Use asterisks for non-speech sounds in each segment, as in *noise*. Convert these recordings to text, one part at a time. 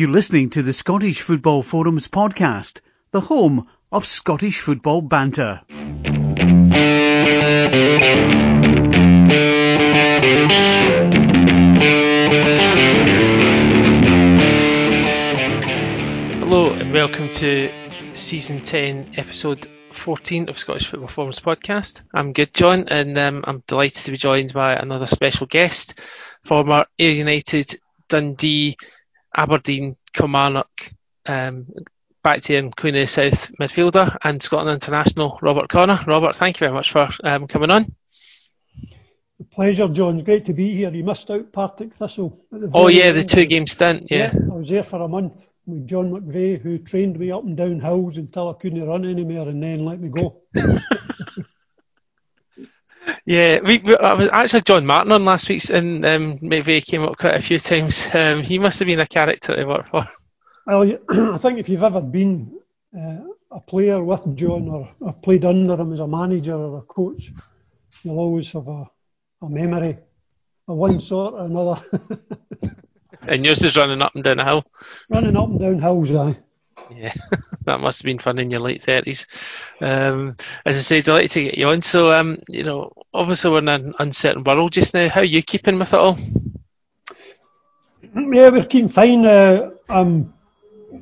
You're listening to the Scottish Football Forums podcast, the home of Scottish football banter. Hello and welcome to season 10, episode 14 of Scottish Football Forums podcast. I'm good, John, and um, I'm delighted to be joined by another special guest, former Ayr United, Dundee, Aberdeen, Kilmarnock, um, back to you Queen of the South midfielder and Scotland international Robert Connor. Robert, thank you very much for um, coming on. Pleasure, John. Great to be here. You missed out Partick Thistle. Oh yeah, the two game stint. Yeah. yeah. I was there for a month with John McVeigh, who trained me up and down hills until I couldn't run anymore, and then let me go. *laughs* yeah, we, we, I was actually John Martin on last week's, and um, maybe he came up quite a few times. Um, he must have been a character to work for. Well, *clears throat* I think if you've ever been uh, a player with John or, or played under him as a manager or a coach, you'll always have a a memory of one sort or another. *laughs* and yours is running up and down a hill? Running up and down hills, aye. Yeah, *laughs* that must have been fun in your late thirties. Um, as I say, delighted to get you on. So, um, you know, obviously we're in an uncertain world just now. How are you keeping with it all? Yeah, we're keeping fine. Uh, um,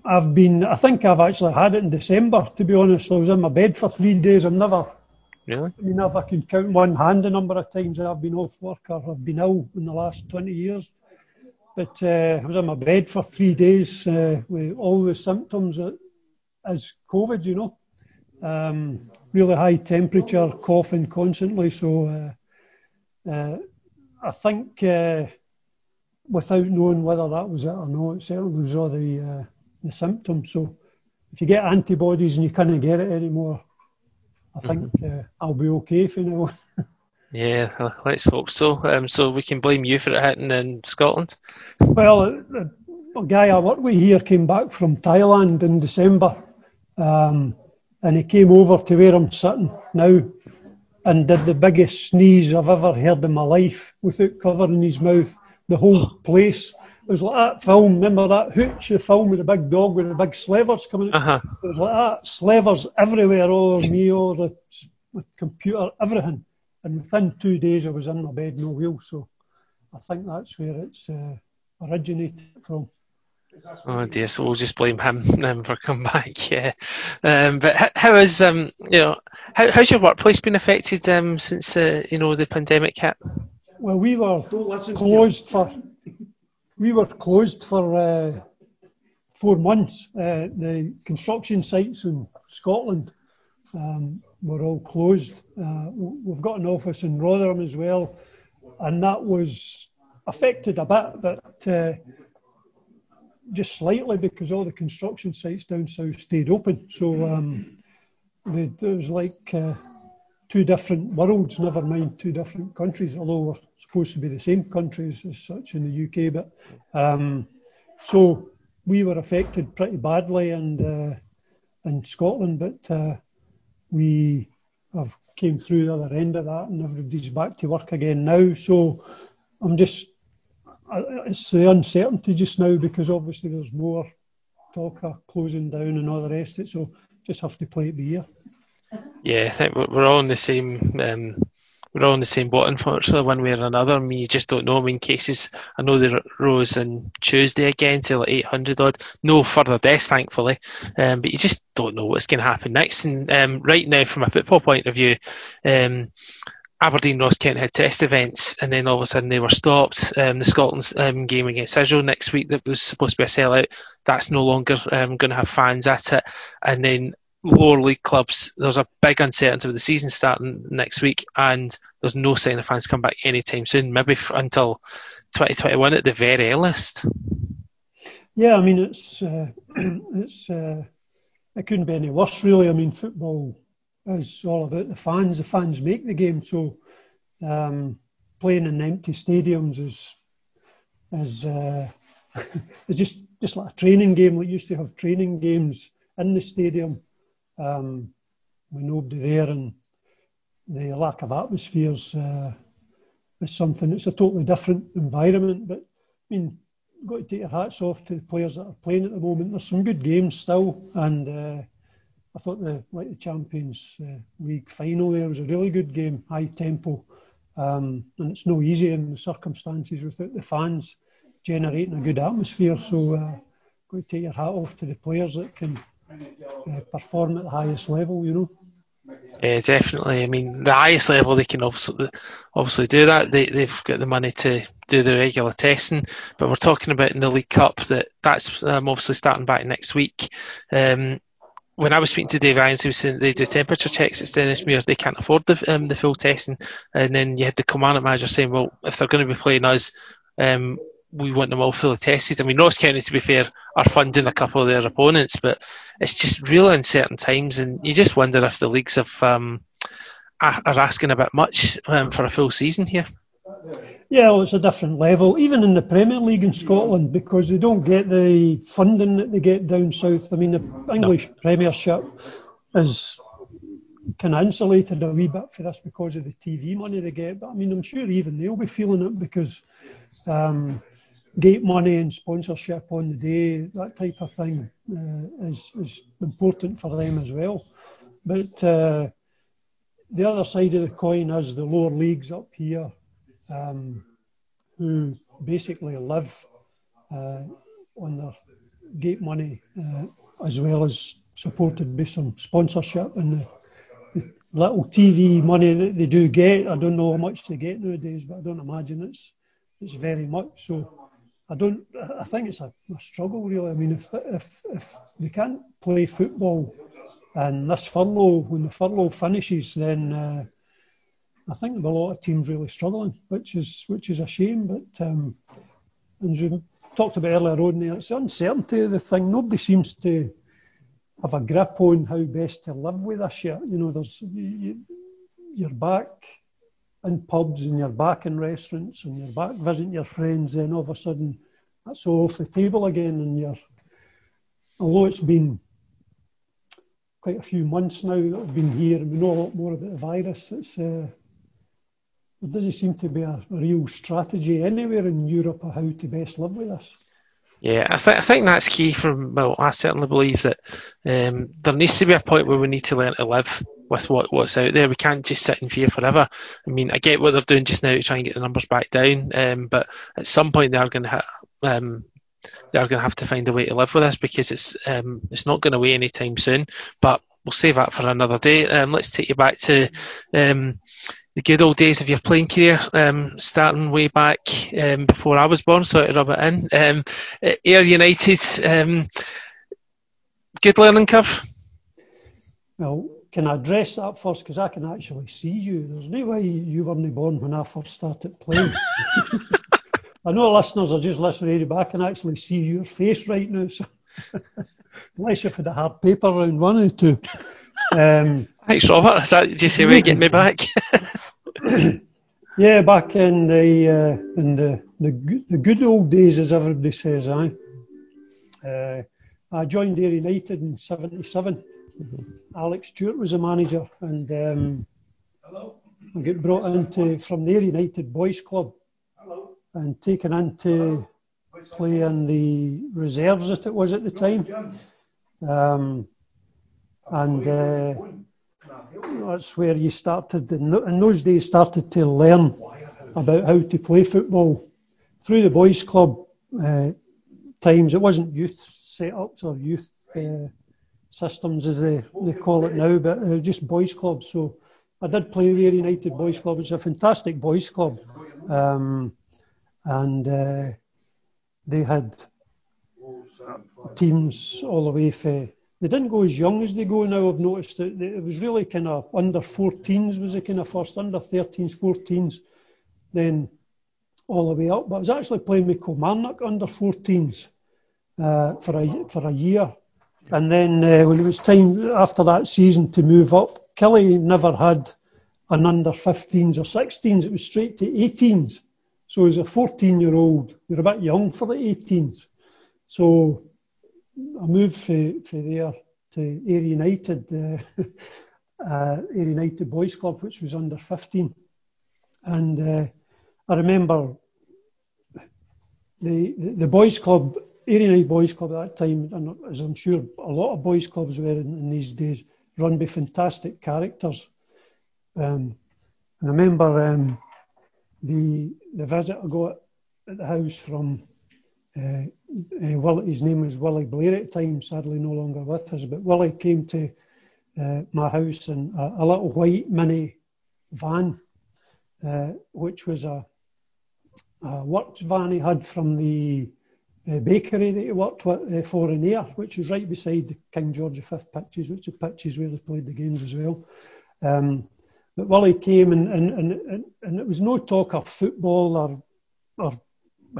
I've been. I think I've actually had it in December. To be honest, I was in my bed for three days. I've never Really? I mean, if I can count one hand the number of times that I've been off work or I've been ill in the last 20 years. But uh, I was in my bed for three days uh, with all the symptoms as COVID, you know. Um, really high temperature, coughing constantly. So uh, uh I think uh, without knowing whether that was it or not, it certainly was all the, uh, the symptoms. So if you get antibodies and you can't get it anymore, I think uh, I'll be okay for now. *laughs* yeah, let's hope so. Um, so we can blame you for it hitting in Scotland. Well, the, the guy I work with here came back from Thailand in December, um, and he came over to where I'm sitting now, and did the biggest sneeze I've ever heard in my life without covering his mouth. The whole place it was like that film, remember that Hooch, the film with the big dog with the big slavers coming uh-huh. It was like that, slavers everywhere all over me, all the, the computer, everything. And within two days I was in my bed, no wheel. So I think that's where it's uh, originated from. Oh dear, so we'll just blame him *laughs* um, for coming back. *laughs* Yeah, um, but how, how is um, you know how, how's your workplace been affected um, since uh, you know the pandemic hit? Well, we were closed for we were closed for uh, four months. Uh, the construction sites in Scotland um, were all closed. Uh, we've got an office in Rotherham as well, and that was affected a bit, but uh, just slightly because all the construction sites down south stayed open. So um, there was like uh, two different worlds, never mind two different countries, although we're supposed to be the same countries as such in the UK. But um, so we were affected pretty badly and uh, in Scotland, but uh, we have came through the other end of that and everybody's back to work again now. So I'm just it's the uncertainty just now because obviously there's more talk of closing down and all the rest of it. So just have to play it by ear. Yeah, I think we're all in the same. Um, we're all in the same boat, unfortunately, one way or another. I mean, you just don't know. I mean, cases. I know they rose on Tuesday again to like 800 odd. No further deaths, thankfully, um, but you just don't know what's going to happen next. And um, right now, from a football point of view, um, Aberdeen Ross County had test events, and then all of a sudden they were stopped. Um, the Scotland's um, game against Israel next week that was supposed to be a sellout, that's no longer um, going to have fans at it. And then lower league clubs, there's a big uncertainty with the season starting next week, and there's no sign of fans come back anytime soon. Maybe until 2021 at the very earliest. Yeah, I mean it's uh, *clears throat* it's uh, it couldn't be any worse really. I mean football is all about the fans. The fans make the game, so um, playing in empty stadiums is is uh, *laughs* it's just just like a training game. We used to have training games in the stadium um, with nobody there and the lack of atmospheres uh, is something. It's a totally different environment. But I mean, got to take your hats off to the players that are playing at the moment. There's some good games still, and uh, I thought the like the Champions uh, League final there was a really good game, high tempo, um, and it's no easy in the circumstances without the fans generating a good atmosphere. So, uh, got to take your hat off to the players that can uh, perform at the highest level. You know. Yeah, definitely. I mean, the highest level they can obviously obviously do that. They they've got the money to do the regular testing, but we're talking about in the League Cup that that's um, obviously starting back next week. Um, when I was speaking to Dave Irons, he was saying they do temperature checks at Stenhousemuir, they can't afford the um, the full testing. And then you had the commandant manager saying, well, if they're going to be playing us, um, we want them all fully tested. I mean, Ross County, to be fair, are funding a couple of their opponents, but it's just real uncertain times, and you just wonder if the leagues have um, are asking a bit much um, for a full season here. Yeah, well, it's a different level, even in the Premier League in Scotland, because they don't get the funding that they get down south. I mean, the English no. Premiership is kind of insulated a wee bit for this because of the TV money they get. But I mean, I'm sure even they'll be feeling it because um, gate money and sponsorship on the day, that type of thing, uh, is, is important for them as well. But uh, the other side of the coin is the lower leagues up here, um, who basically live uh, on their gate money uh, as well as supported by some sponsorship and the, the, little TV money that they do get. I don't know how much they get nowadays, but I don't imagine it's it's very much so. I don't. I think it's a, a struggle really. I mean, if if if we can't play football and this furlough, when the furlough finishes, then uh, I think there'll be a lot of teams really struggling, which is which is a shame. But um, as we talked about earlier on, there, it's uncertainty of the thing. Nobody seems to have a grip on how best to live with this yet. You know, there's you, you're back in pubs and you're back in restaurants and you're back visiting your friends, then all of a sudden that's all off the table again. And you're, although it's been quite a few months now that we've been here and we know a lot more about the virus, it's, uh, there doesn't seem to be a, a, real strategy anywhere in Europe of how to best live with this. Yeah, I, th- I think that's key. From well, I certainly believe that um, there needs to be a point where we need to learn to live with what, what's out there. We can't just sit in fear forever. I mean, I get what they're doing just now to try and get the numbers back down, um, but at some point they are going to ha- um, they are going to have to find a way to live with this because it's um, it's not going away anytime soon. But we'll save that for another day. Um, let's take you back to um, the good old days of your playing career, um, starting way back um, before I was born, so to rub it in. Um, Ayr United, um, good learning curve. Well, can I address that first? Because I can actually see you. There's no way you weren't born when I first started playing. *laughs* I know listeners are just listening but I can actually see your face right now. So *laughs* unless you've had a hard paper round one or two. Um, Thanks, Robert. Is that you say we get me back? *coughs* yeah, back in the uh, in the, the the good old days, as everybody says, I. Uh, I joined Ayr United in '77 Alex Stuart was a manager, and um, I got brought into from the United Boys Club. Hello. and taken into play in the reserves that it was at the time. Um, and uh, that's where you started, in, those days, started to learn about how to play football through the boys' club uh, times. It wasn't youth set setups or youth uh, systems as they, they call it now, but uh, just boys clubs. So I did play the United Boys Club. It's a fantastic boys club, um, and uh, they had teams all the way for. They didn't go as young as they go now. I've noticed that it was really kind of under 14s was the kind of first, under 13s, 14s, then all the way up. But I was actually playing with Kilmarnock under 14s uh, for a for a year and then uh, when it was time after that season to move up, Killie never had an under 15s or 16s. It was straight to 18s. So as a 14 year old, you're a bit young for the 18s. So I moved from there to Ayr United, uh, *laughs* uh, Ayr United Boys Club, which was under 15. And uh, I remember the, the boys' club, Night Boys Club at that time, and as I'm sure a lot of boys' clubs were in, in these days, run by fantastic characters. Um, and I remember um, the the visit I got at the house from uh, uh, Will, his name was Willie Blair at the time, sadly no longer with us, but Willie came to uh, my house in a, a, little white mini van, uh, which was a, a works van he had from the bakery that he worked with, uh, for in Ayr, which was right beside the King George V pitches, which are pitches where they played the games as well. Um, but Willie came and, and, and, and, it was no talk of football or, or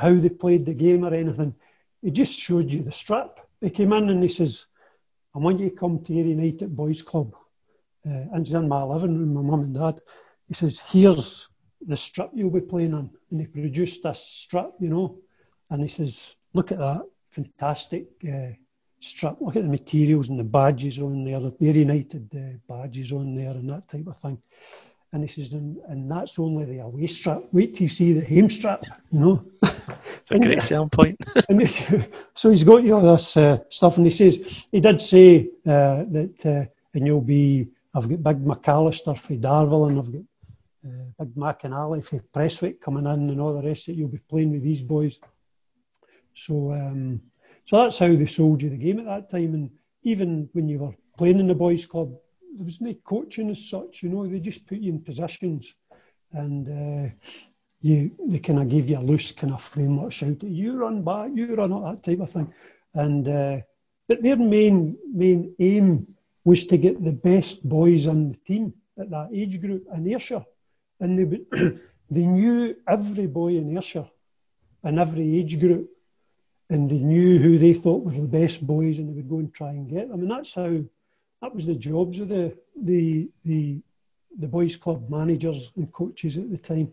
how they played the game or anything. He just showed you the strip. He came in and he says, I want you to come to Ayr United Boys Club. Uh, and he's in my living room, my mum and dad. He says, here's the strip you'll be playing on. And he produced this strip, you know. And he says, look at that, fantastic uh, strip. Look at the materials and the badges on there, the United uh, badges on there and that type of thing. And he says, and, and that's only the away strip. Wait till you see the home strip, you know. it's a great *laughs* selling point. so he's got you all this uh, stuff, and he says, he did say uh, that, uh, and you'll be, I've got Big McAllister for Darvel, and I've got uh, Big McInally for Prestwick coming in, and all the rest that you'll be playing with these boys. So, um, so that's how they sold you the game at that time. And even when you were playing in the boys' club, there was no coaching as such. You know, they just put you in positions, and uh, you they kind of give you a loose kind of framework shout. You run back, you run up, that type of thing. And uh, but their main main aim was to get the best boys on the team at that age group in Ayrshire, and they *clears throat* they knew every boy in Ayrshire and every age group and they knew who they thought were the best boys, and they would go and try and get them. And that's how that was the jobs of the the the, the boys' club managers and coaches at the time.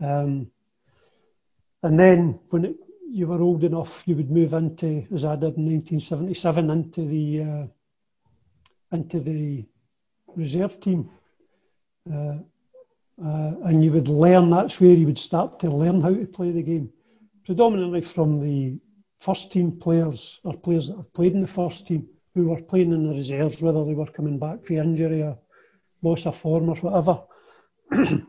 Um, and then when it, you were old enough, you would move into, as I did in 1977, into the uh, into the reserve team. Uh, uh, and you would learn, that's where you would start to learn how to play the game, predominantly from the first team players or players that have played in the first team who were playing in the reserves, whether they were coming back for injury or loss of form or whatever. *clears throat*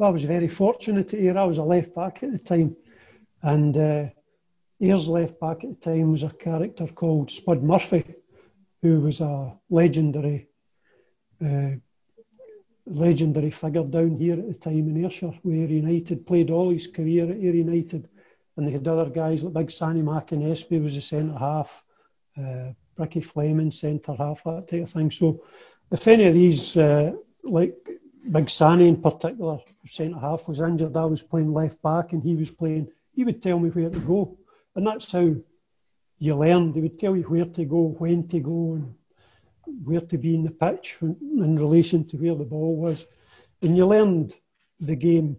I was very fortunate here. I was a left back at the time, and uh, left back at the time was a character called Spud Murphy, who was a legendary, uh, legendary figure down here at the time in Ayrshire, where United played all his career at Ayr United and they had other guys like Big Sanny McAnespie was the centre half, uh, Ricky Fleming centre half, that type of thing. So if any of these, uh, like Big Sanny in particular, centre half was injured, I was playing left back and he was playing, he would tell me where to go. And that's how you learn. They would tell you where to go, when to go, and where to be in the pitch in relation to where the ball was. And you learned the game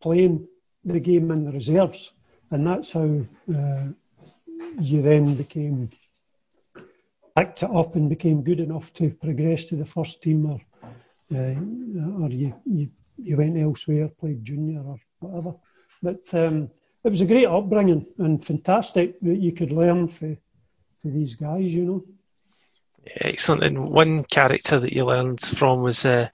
playing the game in the reserves and that's how uh, you then became picked it up and became good enough to progress to the first team, or uh, or you, you you went elsewhere, played junior or whatever. But um, it was a great upbringing and fantastic that you could learn for for these guys, you know. Excellent. And one character that you learned from was uh,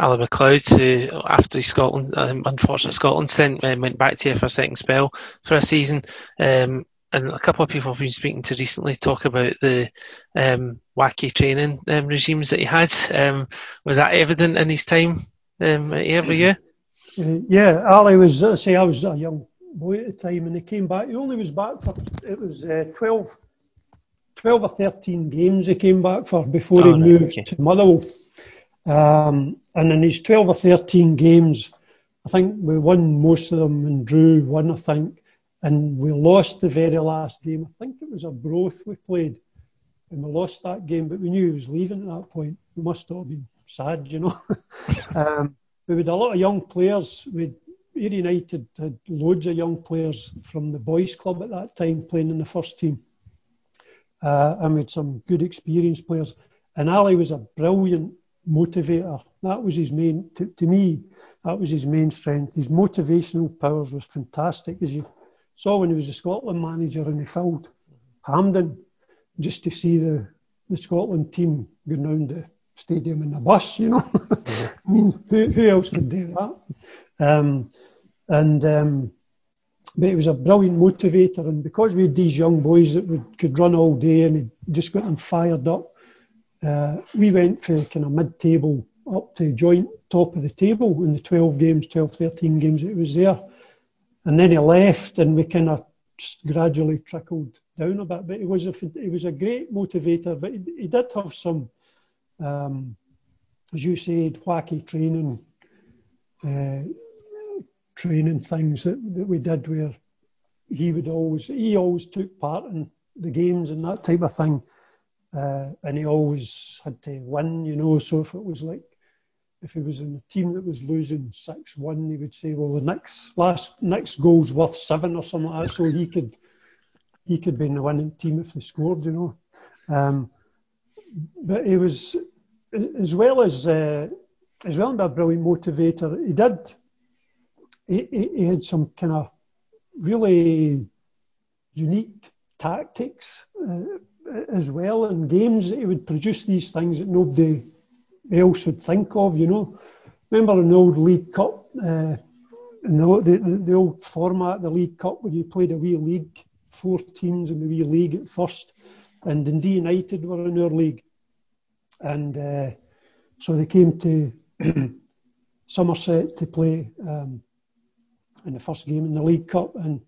Ally MacLeod, who after his Scotland, um, unfortunate Scotland stint, um, went back to you for a second spell for a season. Um, and a couple of people I've been speaking to recently talk about the um, wacky training um, regimes that he had. Um, was that evident in his time um, every year? Uh, yeah, Ally was. Uh, say I was a young boy at the time, and he came back. He only was back for it was uh, 12, 12 or thirteen games. He came back for before oh, he moved okay. to Motherwell. Um, and in his 12 or 13 games, I think we won most of them and drew one, I think. And we lost the very last game. I think it was Arbroath we played. And we lost that game, but we knew he was leaving at that point. We must have been sad, you know. *laughs* um, we had a lot of young players. We Ayr United had loads of young players from the boys' club at that time playing in the first team. Uh, and we had some good experienced players. And Ally was a brilliant motivator. That was his main, to, to me, that was his main strength. His motivational powers was fantastic. As you saw when he was a Scotland manager and he filled Hampden just to see the, the Scotland team go round the stadium in a bus, you know. *laughs* I mean, who, who else could do that? Um, and um, but he was a brilliant motivator, and because we had these young boys that would, could run all day and he just got them fired up, uh, we went for kind of mid-table up to joint top of the table in the 12 games, 12, 13 games it was there. And then he left, and we kind of gradually trickled down a bit. But it was a, he was a great motivator, but he, he did have some, um, as you said, wacky training, uh, training things that, that we did where he would always, he always took part in the games and that type of thing. Uh, and he always had to win, you know. So if it was like if he was in a team that was losing six one, he would say, "Well, the next last next goal's worth seven or something like that," so he could he could be in the winning team if they scored, you know. Um, but he was as well as uh, as well as a brilliant motivator. He did. He, he, he had some kind of really unique tactics uh, as well in games. He would produce these things that nobody else would think of, you know. Remember in the old League Cup, uh, the, the, the, old format, the League Cup, where you played a wee league, four teams in the wee league at first, and Dundee United were in our league. And uh, so they came to *clears throat* Somerset to play um, in the first game in the League Cup, and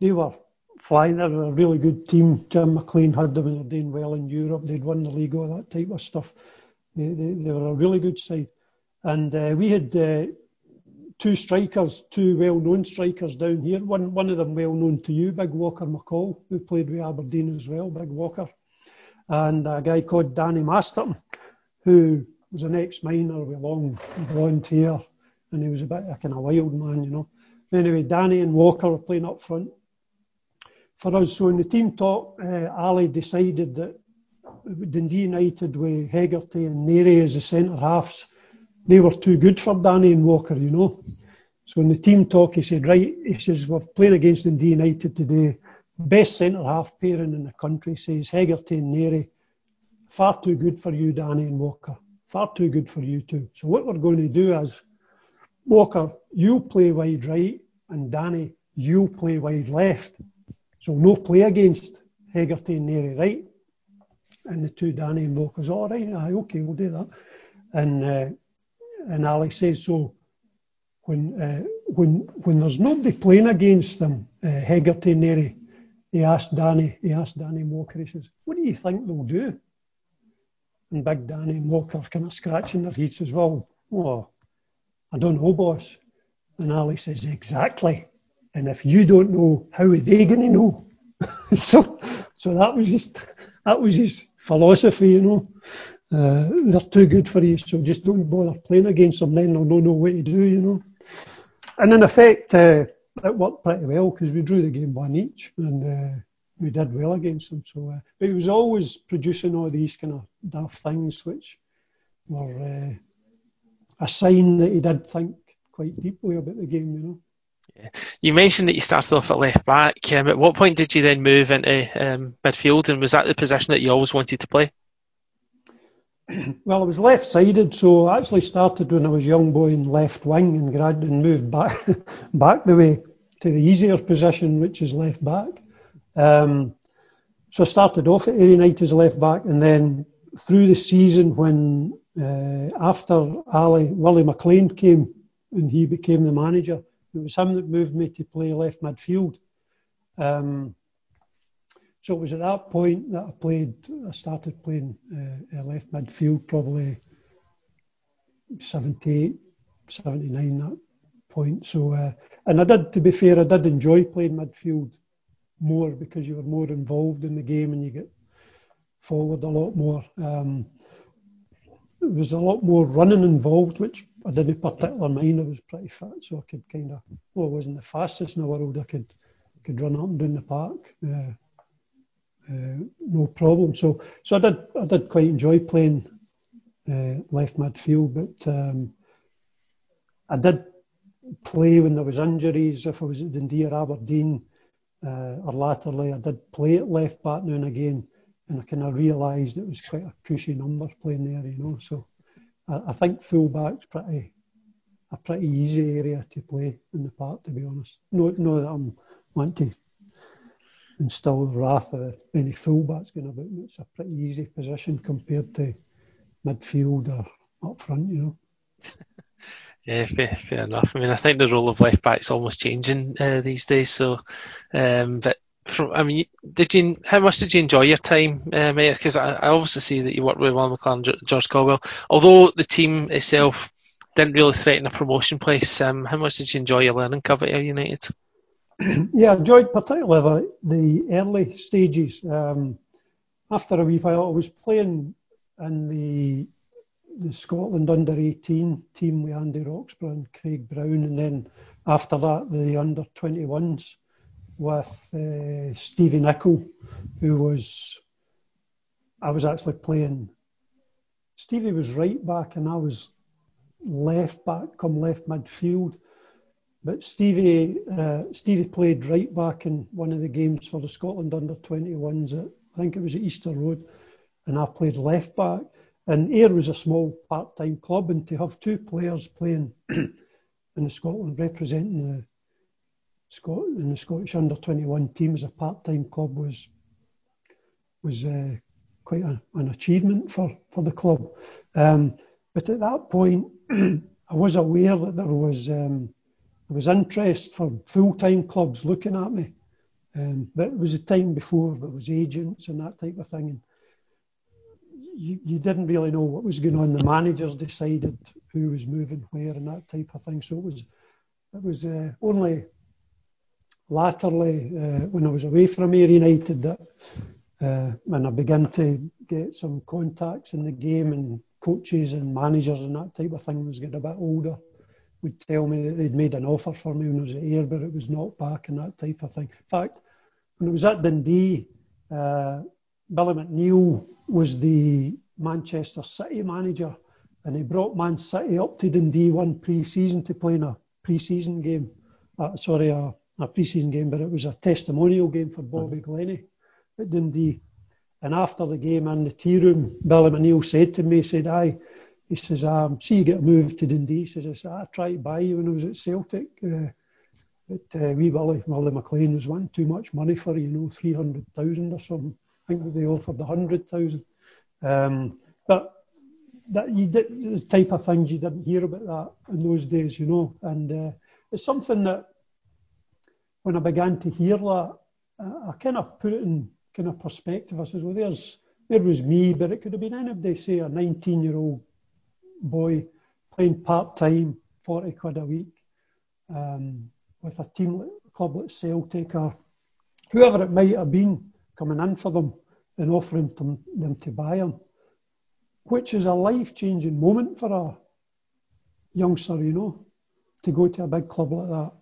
they were flying. They were a really good team. Jim McLean had them, and they're doing well in Europe. They'd won the league, all that type of stuff. They, they, they were a really good side. And uh, we had uh, two strikers, two well-known strikers down here. One, one of them well-known to you, Big Walker McCall, who played with Aberdeen as well, Big Walker. And a guy called Danny Masterton, who was an ex-miner with long blonde hair, and he was a bit of a kind of wild man, you know. Anyway, Danny and Walker were playing up front for us. So in the team talk, uh, Ally decided that Dundee United with Hegarty and Narey as the centre halves, they were too good for Danny and Walker, you know. So in the team talk, he said, right, he says, we're playing against Dundee United today. Best centre half pairing in the country, says Hegarty and Narey. Far too good for you, Danny and Walker. Far too good for you two. So what we're going to do is, Walker, you play wide right, and Danny, you play wide left. So no play against Hegarty and Narey, right? And the two Danny and Walkers, all right, aye, okay, we'll do that. And uh, and Alex says so. When uh, when when there's nobody playing against them, uh, Hegarty and Narey, he asked Danny, he asked Danny Walker, he says, "What do you think they'll do?" And Big Danny and Walker kind of scratching their heads as well. Oh, I don't know, boss. And Ally says, exactly. And if you don't know, how are they going to know? *laughs* so, so that was just that was his philosophy, you know. Uh, they're too good for you, so just don't bother playing against them. Then they'll not know what to do, you know. And in effect, uh, it worked pretty well because we drew the game one each, and uh, we did well against them. So, uh, but he was always producing all these kind of daft things, which were uh, a sign that he did think quite deeply about the game, you know. You mentioned that you started off at left back. Um, at what point did you then move into um, midfield, and was that the position that you always wanted to play? Well, I was left-sided, so I actually started when I was a young boy in left wing and grad and moved back *laughs* back the way to the easier position, which is left back. Um, so I started off at Ayr United as left back, and then through the season when uh, after Ally Willie McLean came and he became the manager, it was him that moved me to play left midfield. Um, so it was at that point that I played. I started playing uh, left midfield, probably 78, 79 that point. So, uh, and I did, to be fair, I did enjoy playing midfield more because you were more involved in the game and you get forward a lot more. Um, there was a lot more running involved, which I didn't particularly mind. I was pretty fit, so I could kind of, well, I wasn't the fastest in the world. I could could run up and down the park, uh, uh, no problem. So, so I did I did quite enjoy playing uh, left midfield, but um, I did play when there was injuries. If I was at Dundee or Aberdeen, uh, or latterly I did play at left back now and again, and I kind of realised it was quite a cushy number playing there, you know. So I, I think full back's pretty a pretty easy area to play in the park, to be honest. No, no that I'm wanting to instill the wrath of any fullbacks going about. It's a pretty easy position compared to midfield or up front, you know. *laughs* Yeah, fair, fair, enough. I mean, I think the role of left back is almost changing uh, these days. So, um, but from, I mean, did you? How much did you enjoy your time, uh, Mayor? Because I, I obviously see that you worked with Will McLaren, George Caldwell. Although the team itself didn't really threaten a promotion place, um, how much did you enjoy your learning curve at United? *clears throat* yeah, I enjoyed particularly the, the early stages. Um, after a wee while, I was playing in the the Scotland under 18 team with Andy Roxburgh and Craig Brown, and then after that, the under 21s with uh, Stevie Nicol, who was, I was actually playing. Stevie was right back, and I was left back, come left midfield. But Stevie, uh, Stevie played right back in one of the games for the Scotland under 21s. At, I think it was at Easter Road, and I played left back. And Ayr was a small part-time club, and to have two players playing *clears throat* in the Scotland representing the Scot in the Scottish under 21 team as a part-time club was was uh, quite a, an achievement for, for the club. Um, but at that point, *clears throat* I was aware that there was um, there was interest from full-time clubs looking at me. Um, but it was a time before there was agents and that type of thing. And you, you didn't really know what was going on. The managers decided who was moving where and that type of thing. So it was it was uh, only latterly uh, when I was away from Ayr United that uh, when I began to get some contacts in the game and coaches and managers and that type of thing was getting a bit older would tell me that they'd made an offer for me when I was at Ayr, but it was not back and that type of thing. In fact, when I was at Dundee, uh, Billy McNeill was the Manchester City manager, and he brought Man City up to Dundee one pre-season to play in a pre-season game. Uh, sorry, a, a pre-season game, but it was a testimonial game for Bobby Glennie at Dundee. And after the game in the tea room, Billy McNeill said to me, he said, "I," he says, um, "See you get moved to Dundee." He says, "I tried to buy you when I was at Celtic." Uh, but uh, wee Willie, Willie McLean was wanting too much money for you know, 300,000 or something. I think they offered 100,000. Um, but that you did the type of things you didn't hear about that in those days, you know. And uh, it's something that when I began to hear that, I, I kind of put it in kind of perspective. I says, well, there's there was me, but it could have been anybody, say a 19 year old boy playing part time, 40 quid a week, um, with a team like, club like Celtic or whoever it might have been coming in for them and offering them, them to buy them, which is a life changing moment for a youngster, you know, to go to a big club like that.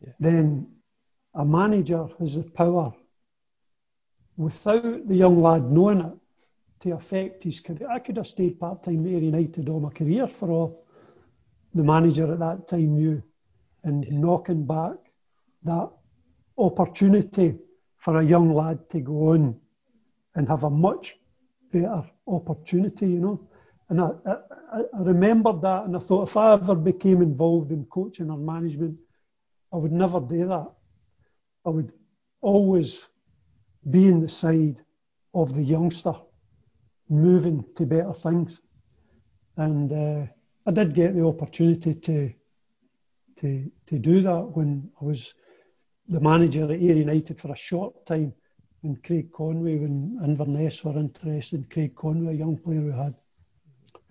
Yeah. Then a manager has the power, without the young lad knowing it, to affect his career. I could have stayed part time at United all my career for all the manager at that time knew, and knocking back that opportunity for a young lad to go on and have a much better opportunity, you know. And I, I, I remembered that and I thought if I ever became involved in coaching or management, I would never do that. I would always be in the side of the youngster moving to better things. And uh, I did get the opportunity to, to, to do that when I was the manager at Ayr United for a short time when Craig Conway, when Inverness were interested, Craig Conway, a young player we had,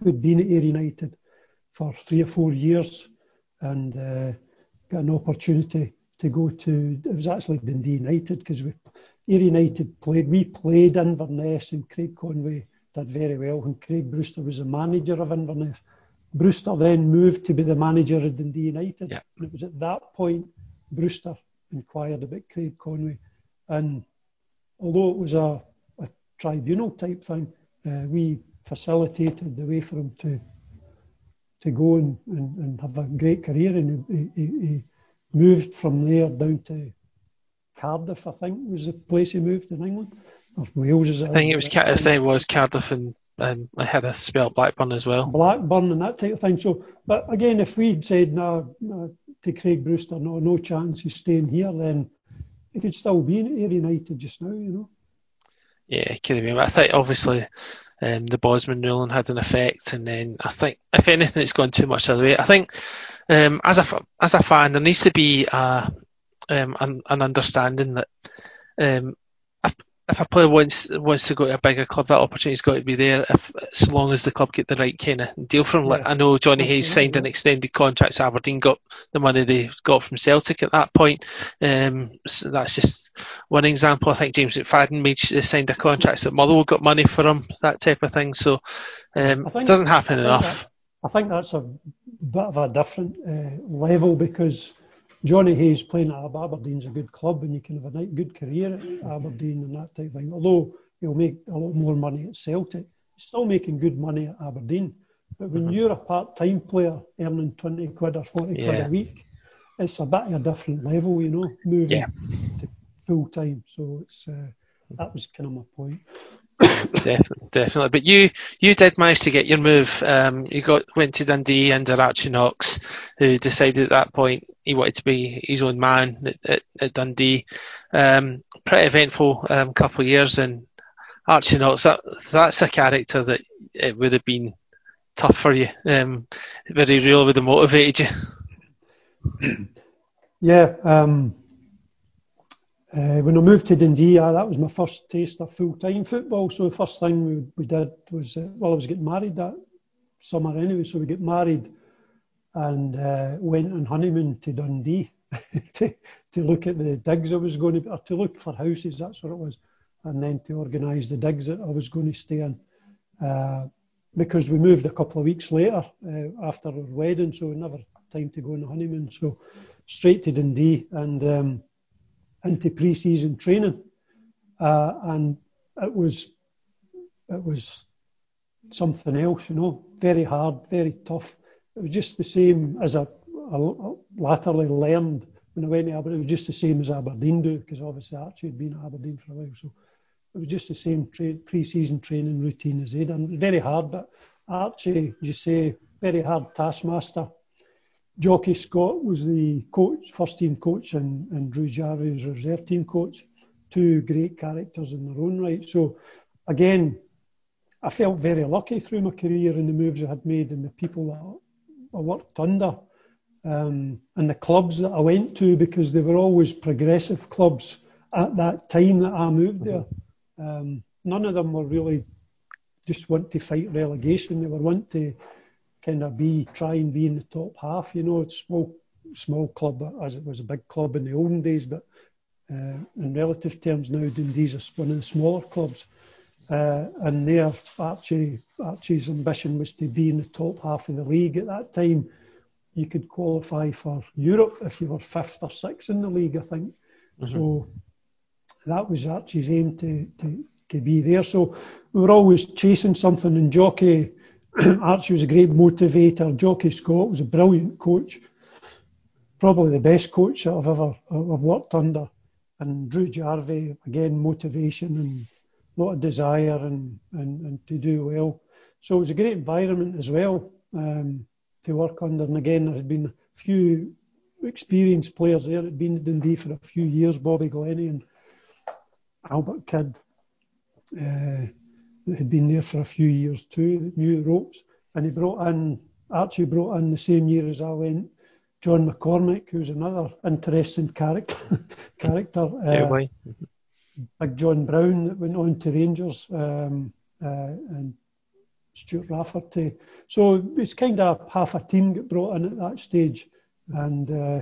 who'd been at Ayr United for three or four years and uh, got an opportunity to go to, it was actually Dundee United because we Ayr United played, we played Inverness and Craig Conway did very well when Craig Brewster was the manager of Inverness. Brewster then moved to be the manager of Dundee United. Yeah. And it was at that point Brewster inquired about Craig Conway. And although it was a, a tribunal type thing, uh, we facilitated the way for him to to go and, and, and have a great career. And he, he, he moved from there down to Cardiff, I think, was the place he moved in England. Or Wales, is it? I think it was, I think it was Cardiff and um, I had a spell at Blackburn as well. Blackburn and that type of thing. So, but again, if we'd said no, no to Craig Brewster, no, no chance he's staying here, then he could still be in Ayr United just now, you know. Yeah, it could have been. I think obviously um, the Bosman ruling had an effect, and then I think if anything, it's gone too much the other way. I think um, as a as a fan, there needs to be a, um, an, an, understanding that um, if a player wants wants to go to a bigger club, that opportunity's got to be there. If as long as the club get the right kind of deal from. Like I know Jonny Hayes signed an extended contract. So Aberdeen got the money they got from Celtic at that point. Um, so that's just one example. I think James McFadden made signed a contract that Motherwell got money for him. That type of thing. So um, it doesn't happen I enough. That, I think that's a bit of a different uh, level because Jonny Hayes playing at Aberdeen's a good club and you can have a good career at Aberdeen and that type of thing. Although he'll make a lot more money at Celtic, he's still making good money at Aberdeen. But when mm-hmm. you're a part-time player earning 20 quid or 40 yeah. quid a week, it's a bit of a different level, you know, moving yeah. to full-time. So it's uh, that was kind of my point definitely, definitely. But you you did manage to get your move. Um, you got went to Dundee under Archie Knox, who decided at that point he wanted to be his own man at, at, at Dundee. Um, pretty eventful um, couple of years, and Archie Knox that that's a character that it would have been tough for you. Um, very real would have motivated you. Yeah. Um, uh, when I moved to Dundee, that was my first taste of full-time football. So the first thing we, we did was, uh, well, I was getting married that summer anyway. So we get married and uh, went on honeymoon to Dundee *laughs* to, to look at the digs I was going to, or to look for houses, that's what it was, and then to organise the digs that I was going to stay in. Uh, because we moved a couple of weeks later uh, after our wedding, so never time to go on the honeymoon. So straight to Dundee and. Um, into pre-season training, uh, and it was it was something else, you know, very hard, very tough. It was just the same as I, I latterly learned when I went to Aberdeen. It was just the same as Aberdeen do, because obviously Archie had been at Aberdeen for a while, so it was just the same tra- pre-season training routine as they done. Very hard, but Archie, you say, very hard taskmaster. Jocky Scott was the coach, first team coach, and, and Drew Jarvie was reserve team coach. Two great characters in their own right. So, again, I felt very lucky through my career and the moves I had made and the people that I worked under um, and the clubs that I went to because they were always progressive clubs at that time that I moved there. Um, none of them were really just want to fight relegation. They were want to kind of be try and be in the top half. You know, it's small small club as it was a big club in the olden days, but uh, in relative terms now Dundee's one of the smaller clubs. Uh, and there, Archie, Archie's ambition was to be in the top half of the league. At that time, you could qualify for Europe if you were fifth or sixth in the league, I think. Mm-hmm. So that was Archie's aim to, to, to be there. So we were always chasing something, and Jocky *clears throat* Archie was a great motivator. Jocky Scott was a brilliant coach, probably the best coach that I've ever I've worked under. And Drew Jarvie, again, motivation and a lot of desire and, and, and to do well. So it was a great environment as well um, to work under. And again, there had been a few experienced players there. Had been at Dundee for a few years, Bobby Glennie and Albert Kidd. Uh, that had been there for a few years too, that knew the ropes. And he brought in, Archie brought in the same year as I went, John McCormick, who's another interesting character. *laughs* character uh, Big John Brown that went on to Rangers um, uh, and Stuart Rafferty. So it's kind of half a team got brought in at that stage. And uh,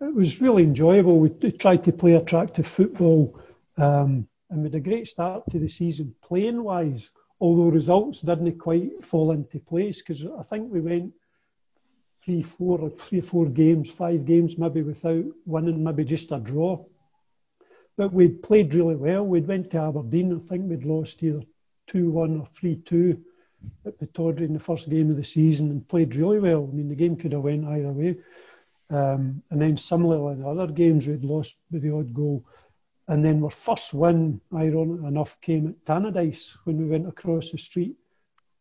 it was really enjoyable. We tried to play attractive football. Um, and we had a great start to the season playing wise, although results didn't quite fall into place because I think we went three four games, five games maybe without winning, maybe just a draw. But we'd played really well. We'd went to Aberdeen. I think we'd lost either two one or three two at Pittodrie in the first game of the season and played really well. I mean, the game could have went either way. Um, and then similarly the other games, we'd lost with the odd goal. And then our first win, ironic enough, came at Tannadice when we went across the street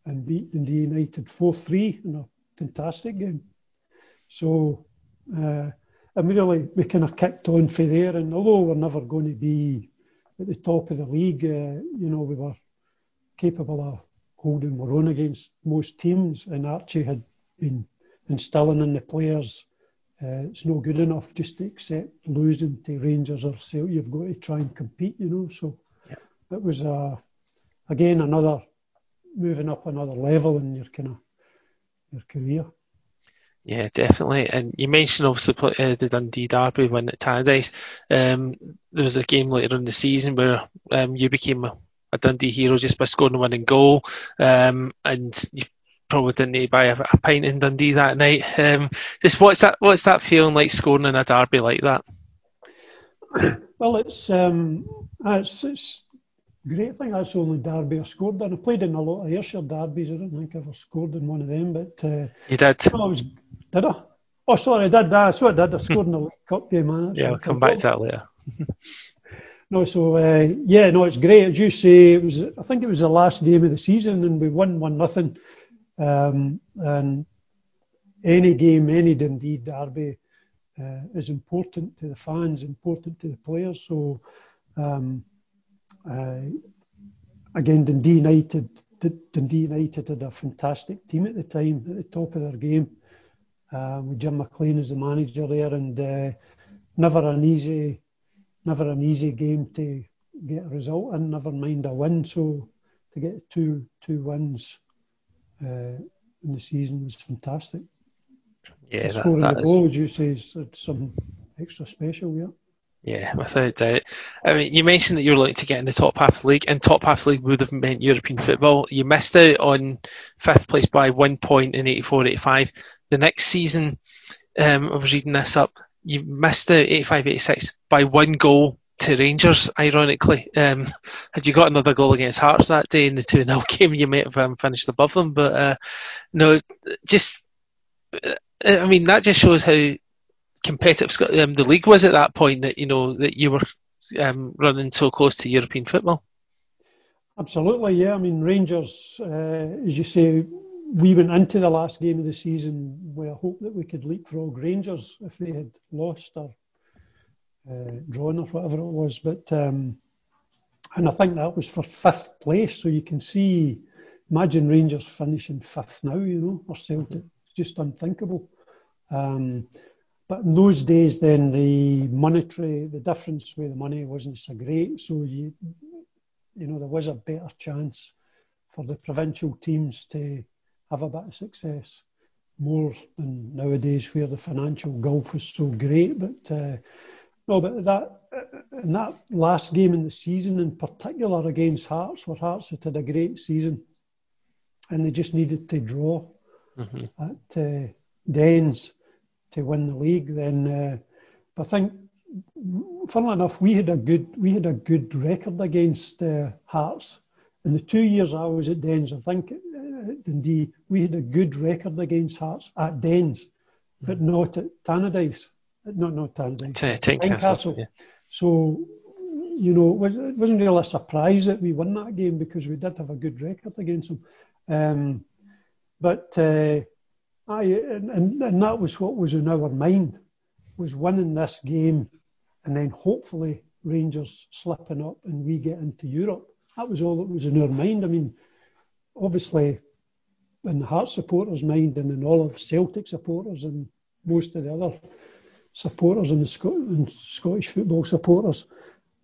and beat Dundee United 4-3 in a fantastic game. So, uh, and we really, we kind of kicked on for there. And although we're never going to be at the top of the league, uh, you know, we were capable of holding our own against most teams. And Archie had been instilling in the players uh, it's no good enough just to accept losing to Rangers or Celtic. You've got to try and compete, you know. So yeah. it was uh, again another moving up another level in your kind of your career. Yeah, definitely. And you mentioned obviously uh, the Dundee Derby win at Tannadice. Um, there was a game later in the season where um, you became a, a, Dundee hero just by scoring a winning goal, um, and you probably didn't need to buy a, a, pint in Dundee that night. Um, just what's that? What's that feeling like scoring in a derby like that? *coughs* Well, it's um, it's, it's great thing. That's the only derby I scored in. I played in a lot of Ayrshire derbies. I don't think I ever scored in one of them, but uh, you did. I was, did I? Oh, sorry, I did that. So I did. I *laughs* scored in the League Cup game. Man. Yeah, I'll come back to that later. *laughs* no, so uh, yeah, no, it's great. As you say, it was. I think it was the last game of the season, and we won one nothing. And any game, any Dundee derby uh, is important to the fans, important to the players. So um, uh, again, Dundee United, Dundee United had a fantastic team at the time, at the top of their game, uh, with Jim McLean as the manager there, and never an easy, never an easy game to get a result in. Never mind a win. So to get two two wins uh, in the season was fantastic. Yeah, that, scoring that the is... goal, you say, is something extra special. Yeah. Yeah, without doubt. I mean, you mentioned that you were looking to get in the top half of the league, and top half of the league would have meant European football. You missed out on fifth place by one point in 84-85. The next season, um, I was reading this up, you missed out 85-86 by one goal to Rangers, ironically. Um, had you got another goal against Hearts that day in the 2 0 *laughs* game, you might have um, finished above them. But uh, no, just, uh, I mean, that just shows how competitive um, the league was at that point that, you know, that you were um, running so close to European football. Absolutely, yeah. I mean, Rangers, uh, as you say, we went into the last game of the season with a hope that we could leapfrog Rangers if they had lost or uh, drawn or whatever it was. But um, and I think that was for fifth place. So you can see, imagine Rangers finishing fifth now, you know, or Celtic. It's just unthinkable. Um, but in those days, then the monetary, the difference with the money wasn't so great. So you, you know, there was a better chance for the provincial teams to have a bit of success more than nowadays where the financial gulf is so great. But uh, no, but that in that last game in the season, in particular against Hearts, where Hearts had had a great season, and they just needed to draw mm-hmm. at uh, Dens to win the league. Then uh, I think, funnily enough, we had a good we had a good record against uh, Hearts. In the two years I was at Dens, I think uh, Dundee, we had a good record against Hearts at Dens, but mm-hmm. not at Tannadice no, not Tannadice. Tynecastle. Yeah. So, you know, it wasn't really a surprise that we won that game because we did have a good record against them. Um, but uh, I, and, and that was what was in our mind, was winning this game and then hopefully Rangers slipping up and we get into Europe. That was all that was in our mind. I mean, obviously, in the Heart supporters' mind and in all of Celtic supporters and most of the other supporters and the Sc- and Scottish football supporters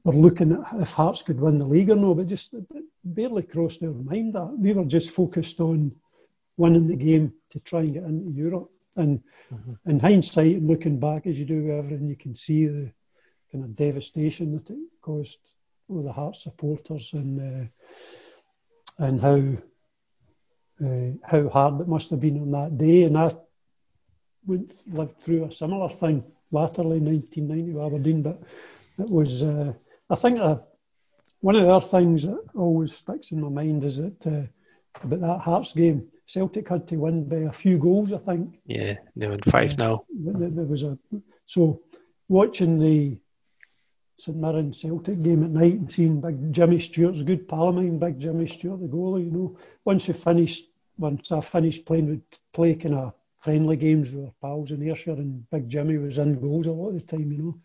were looking at if Hearts could win the league or no, but just it barely crossed our mind that we were just focused on winning the game to try and get into Europe. And mm-hmm. in hindsight, and looking back as you do everything, you can see the kind of devastation that it caused all the Hearts supporters and uh, and how uh, how hard it must have been on that day. And I went lived through a similar thing latterly, 1990 with Aberdeen, but it was, uh, I think, uh, one of the other things that always sticks in my mind is that uh, about that Hearts game. Celtic had to win by a few goals, I think. Yeah, they won 5 0. There was a so watching the St Mirren Celtic game at night and seeing Big Jimmy Stewart's a good pal of mine, Big Jimmy Stewart, the goalie. You know, once we finished, once I finished playing, with play kind of friendly games with our pals in Ayrshire, and Big Jimmy was in goals a lot of the time. You know,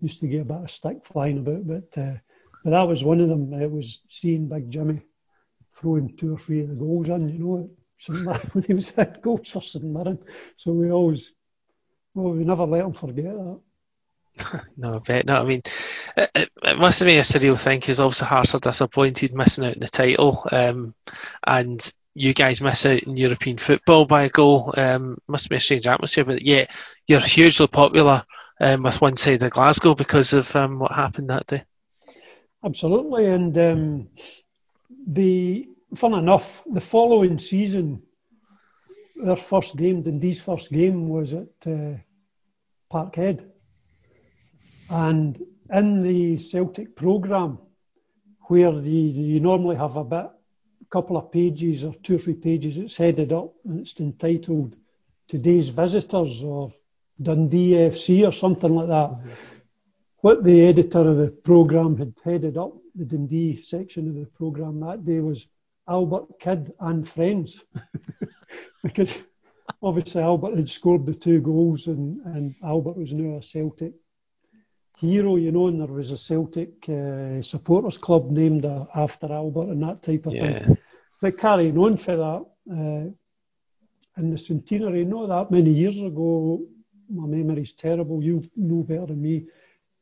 used to get a bit of stick flying about, but uh, but that was one of them. It was seeing Big Jimmy throwing two or three of the goals in. You know, *laughs* when he was hit goals for St Mirren. So we always, well, we never let him forget that. *laughs* no, I bet not. I mean, it, it, must have been a surreal thing because obviously Hearts are disappointed missing out in the title, um, and you guys miss out in European football by a goal. Um, must be a strange atmosphere, but yeah, you're hugely popular um, with one side of Glasgow because of um, what happened that day. Absolutely, and um, the fun enough, the following season, their first game, Dundee's first game, was at uh, Parkhead. And in the Celtic programme, where you normally have a bit, couple of pages or two or three pages, it's headed up and it's entitled Today's Visitors or Dundee FC or something like that. Mm-hmm. What the editor of the programme had headed up, the Dundee section of the programme that day was Albert Kidd and friends. *laughs* because obviously Albert had scored the two goals and, and Albert was now a Celtic hero, you know, and there was a Celtic uh, supporters club named uh, after Albert and that type of yeah. thing. But carrying on for that, uh, in the centenary, not that many years ago, my memory's terrible, you know better than me,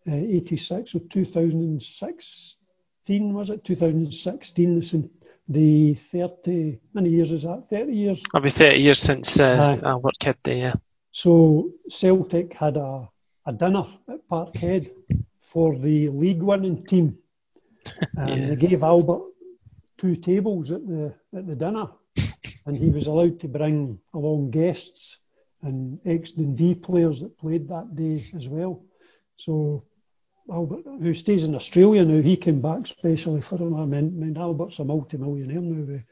uh, 86 or 2016, was it? 2016, the the 30, many years is that? 30 years? It'll be 30 years since uh, Albert Kidd Day, yeah. So Celtic had a, a dinner at Parkhead for the league winning team. And yeah. they gave Albert two tables at the at the dinner. And he was allowed to bring along guests and ex Dundee players that played that day as well. So Albert, who stays in Australia now, he came back specially for him. I mean, I mean Albert's a multi-millionaire now with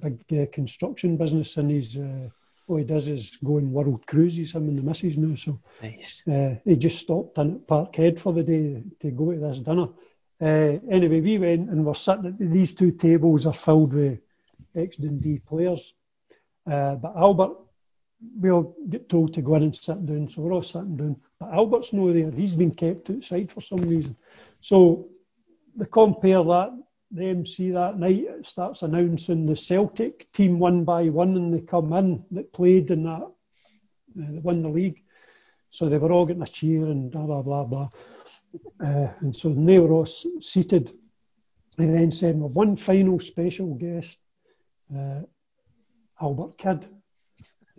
big uh, construction business, and he's uh, all he does is go on world cruises. Him and the missus now, so nice. Uh, he just stopped in at Parkhead for the day to go to this dinner. Uh, anyway, we went and we're sitting at these two tables are filled with ex Dundee players, uh, but Albert we all get told to go in and sit down, so we're all sitting down. But Albert's no there; he's been kept outside for some reason. So they compare that. The MC that night starts announcing the Celtic team one by one, and they come in that played in that, uh, that won the league. So they were all getting a cheer and blah blah blah blah. Uh, and so they were all seated. And then said, "We've one final special guest, uh, Albert Kidd."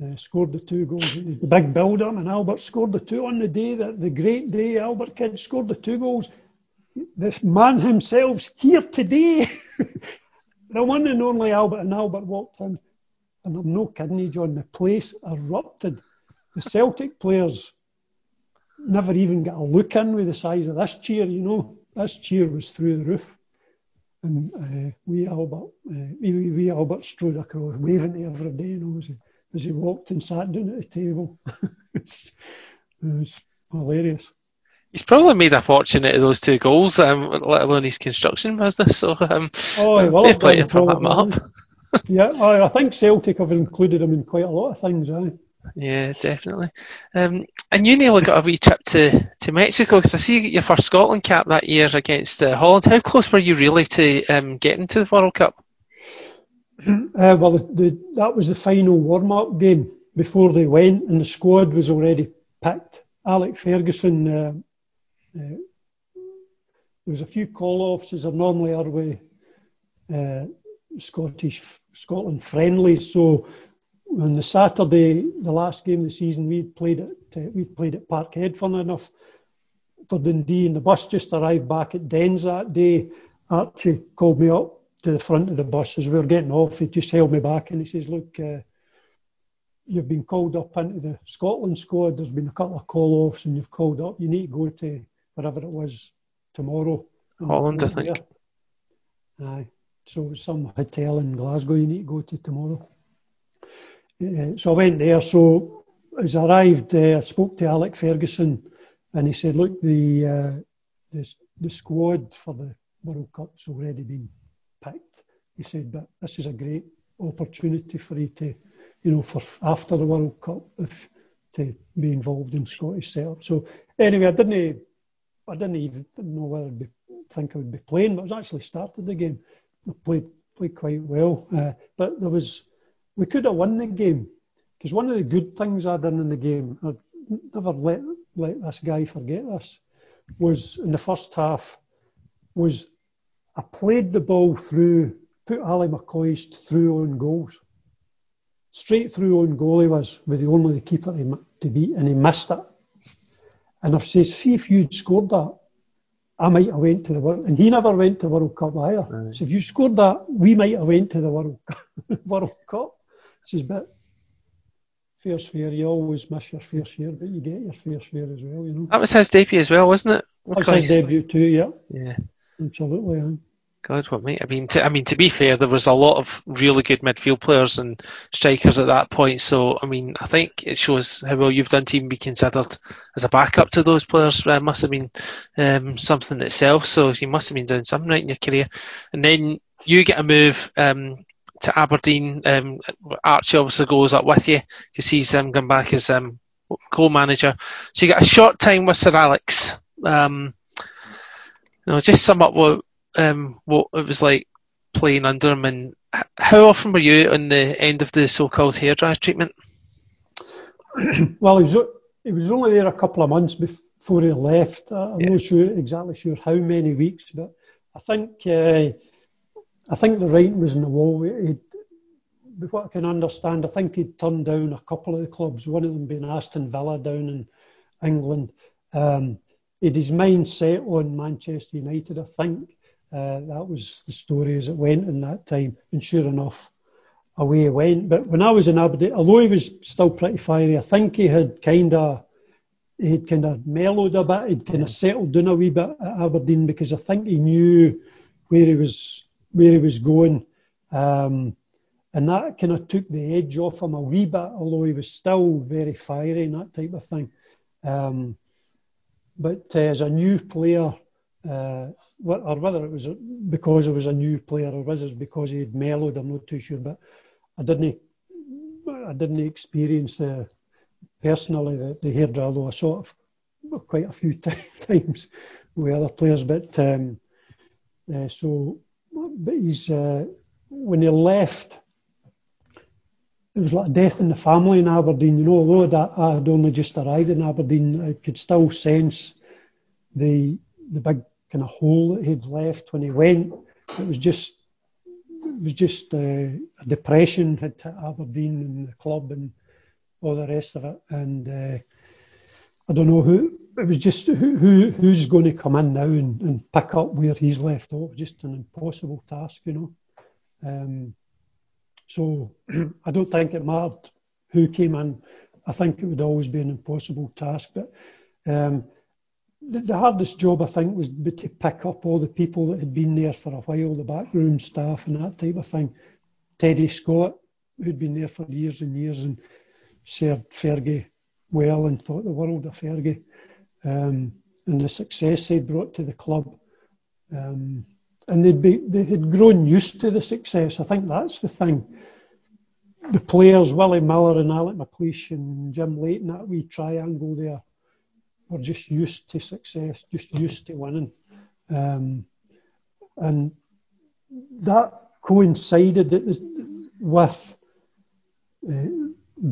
uh, scored the two goals. The big builder, and Albert scored the two on the day that the great day Albert Kidd scored the two goals. This man himself's here today. *laughs* the one and only Albert, and Albert walked in, and I'm no kidding you, John. The place erupted. The Celtic *laughs* players never even got a look in with the size of this cheer. You know, this cheer was through the roof. And uh, we Albert, uh, we, we Albert strode across, waving to everybody, you know, as he walked and sat down at the table. *laughs* it was hilarious. He's probably made a fortune out of those two goals, um, let alone his construction business. So, um, oh, well, fair play for that up. yeah, I, I think Celtic have included him in quite a lot of things. Eh? Yeah, definitely. Um, and you nearly got a wee trip to, to Mexico because I see you get your first Scotland cap that year against uh, Holland. How close were you really to um, getting to the World Cup? *clears throat* Uh, well, the, the, that was the final warm-up game before they went, and the squad was already picked. Alec Ferguson. Uh, there was a few call-offs as there normally are with uh, Scottish Scotland friendlies. So on the Saturday, the last game of the season, we played at uh, we played at Parkhead. Fun enough for Dundee, and the bus just arrived back at Dens that day. Archie called me up to the front of the bus as we were getting off. He just held me back and he says, "Look, uh, you've been called up into the Scotland squad. There's been a couple of call offs, and you've called up. You need to go to wherever it was tomorrow." Holland, I think. Aye. so some hotel in Glasgow you need to go to tomorrow. Uh, so I went there. So as I arrived, uh, I spoke to Alec Ferguson, and he said, "Look, the uh, the, the squad for the World Cup's already been picked." He said, "But this is a great opportunity for you to, you know, for after the World Cup, if to be involved in Scottish setup." So anyway, I didn't, I didn't even know whether I'd be, think I would be playing, but I was actually started the game. I played played quite well, uh, but there was we could have won the game because one of the good things I done in the game, I'd never let let this guy forget this, was in the first half, was I played the ball through, put Ally McCoist through on goals. Straight through on goal he was, with the only keeper to beat, and he missed it. And I've said, see if you'd scored that, I might have went to the World, and he never went to the World Cup either. Right. So if you scored that, we might have went to the World *laughs* World Cup. Says, but fair's fair. You always miss your fair share, but you get your fair share as well, you know. That was his debut as well, wasn't it? That was his debut too, yeah. Yeah. Absolutely, yeah. God, what might I mean? To, I mean, to be fair, there was a lot of really good midfield players and strikers at that point. So, I mean, I think it shows how well you've done to even be considered as a backup to those players. Uh, must have been um, something itself. So you must have been doing something right in your career. And then you get a move um, to Aberdeen. Um, Archie obviously goes up with you because he's um, gone back as um, co-manager. So you get a short time with Sir Alex. Um, you know, just sum up what um, what it was like playing under him, and how often were you on the end of the so-called hairdryer treatment? *clears throat* well, he was, he was only there a couple of months before he left. I'm yeah. not sure exactly sure how many weeks, but I think uh, I think the writing was in the wall. He'd, what I can understand, I think he'd turned down a couple of the clubs, one of them being Aston Villa down in England. Um, he had his mind set on Manchester United, I think. Uh, that was the story as it went in that time. And sure enough, away he went. But when I was in Aberdeen, although he was still pretty fiery, I think he had kind of he had kind of mellowed a bit. He'd kind of settled down a wee bit at Aberdeen because I think he knew where he was where he was going. Um, and that kind of took the edge off him a wee bit, although he was still very fiery and that type of thing. Um, but uh, as a new player, uh, or whether it was because it was a new player or whether it was because he had mellowed, I'm not too sure. But I didn't, I didn't experience uh, personally the, the hairdryer, although I saw it quite a few *laughs* t- times with other players. But um, uh, so but he's uh, when he left, it was like death in the family in Aberdeen. You know, although I had only just arrived in Aberdeen, I could still sense the the big kind of hole that he'd left when he went. It was just it was just uh, a depression had hit Aberdeen and the club and all the rest of it. And uh, I don't know who it was just who, who who's going to come in now and, and pick up where he's left off. Just an impossible task, you know. Um, so *clears throat* I don't think it mattered who came in. I think it would always be an impossible task. But um, the, hardest job I think was to pick up all the people that had been there for a while, the backroom staff and that type of thing. Teddy Scott, who'd been there for years and years and served Fergie well and thought the world of Fergie um, and the success they brought to the club. Um, and they'd be, they had grown used to the success. I think that's the thing. The players, Willie Miller and Alec McLeish and Jim Leighton, that wee triangle there, were just used to success, just used to winning. Um, and that coincided with uh,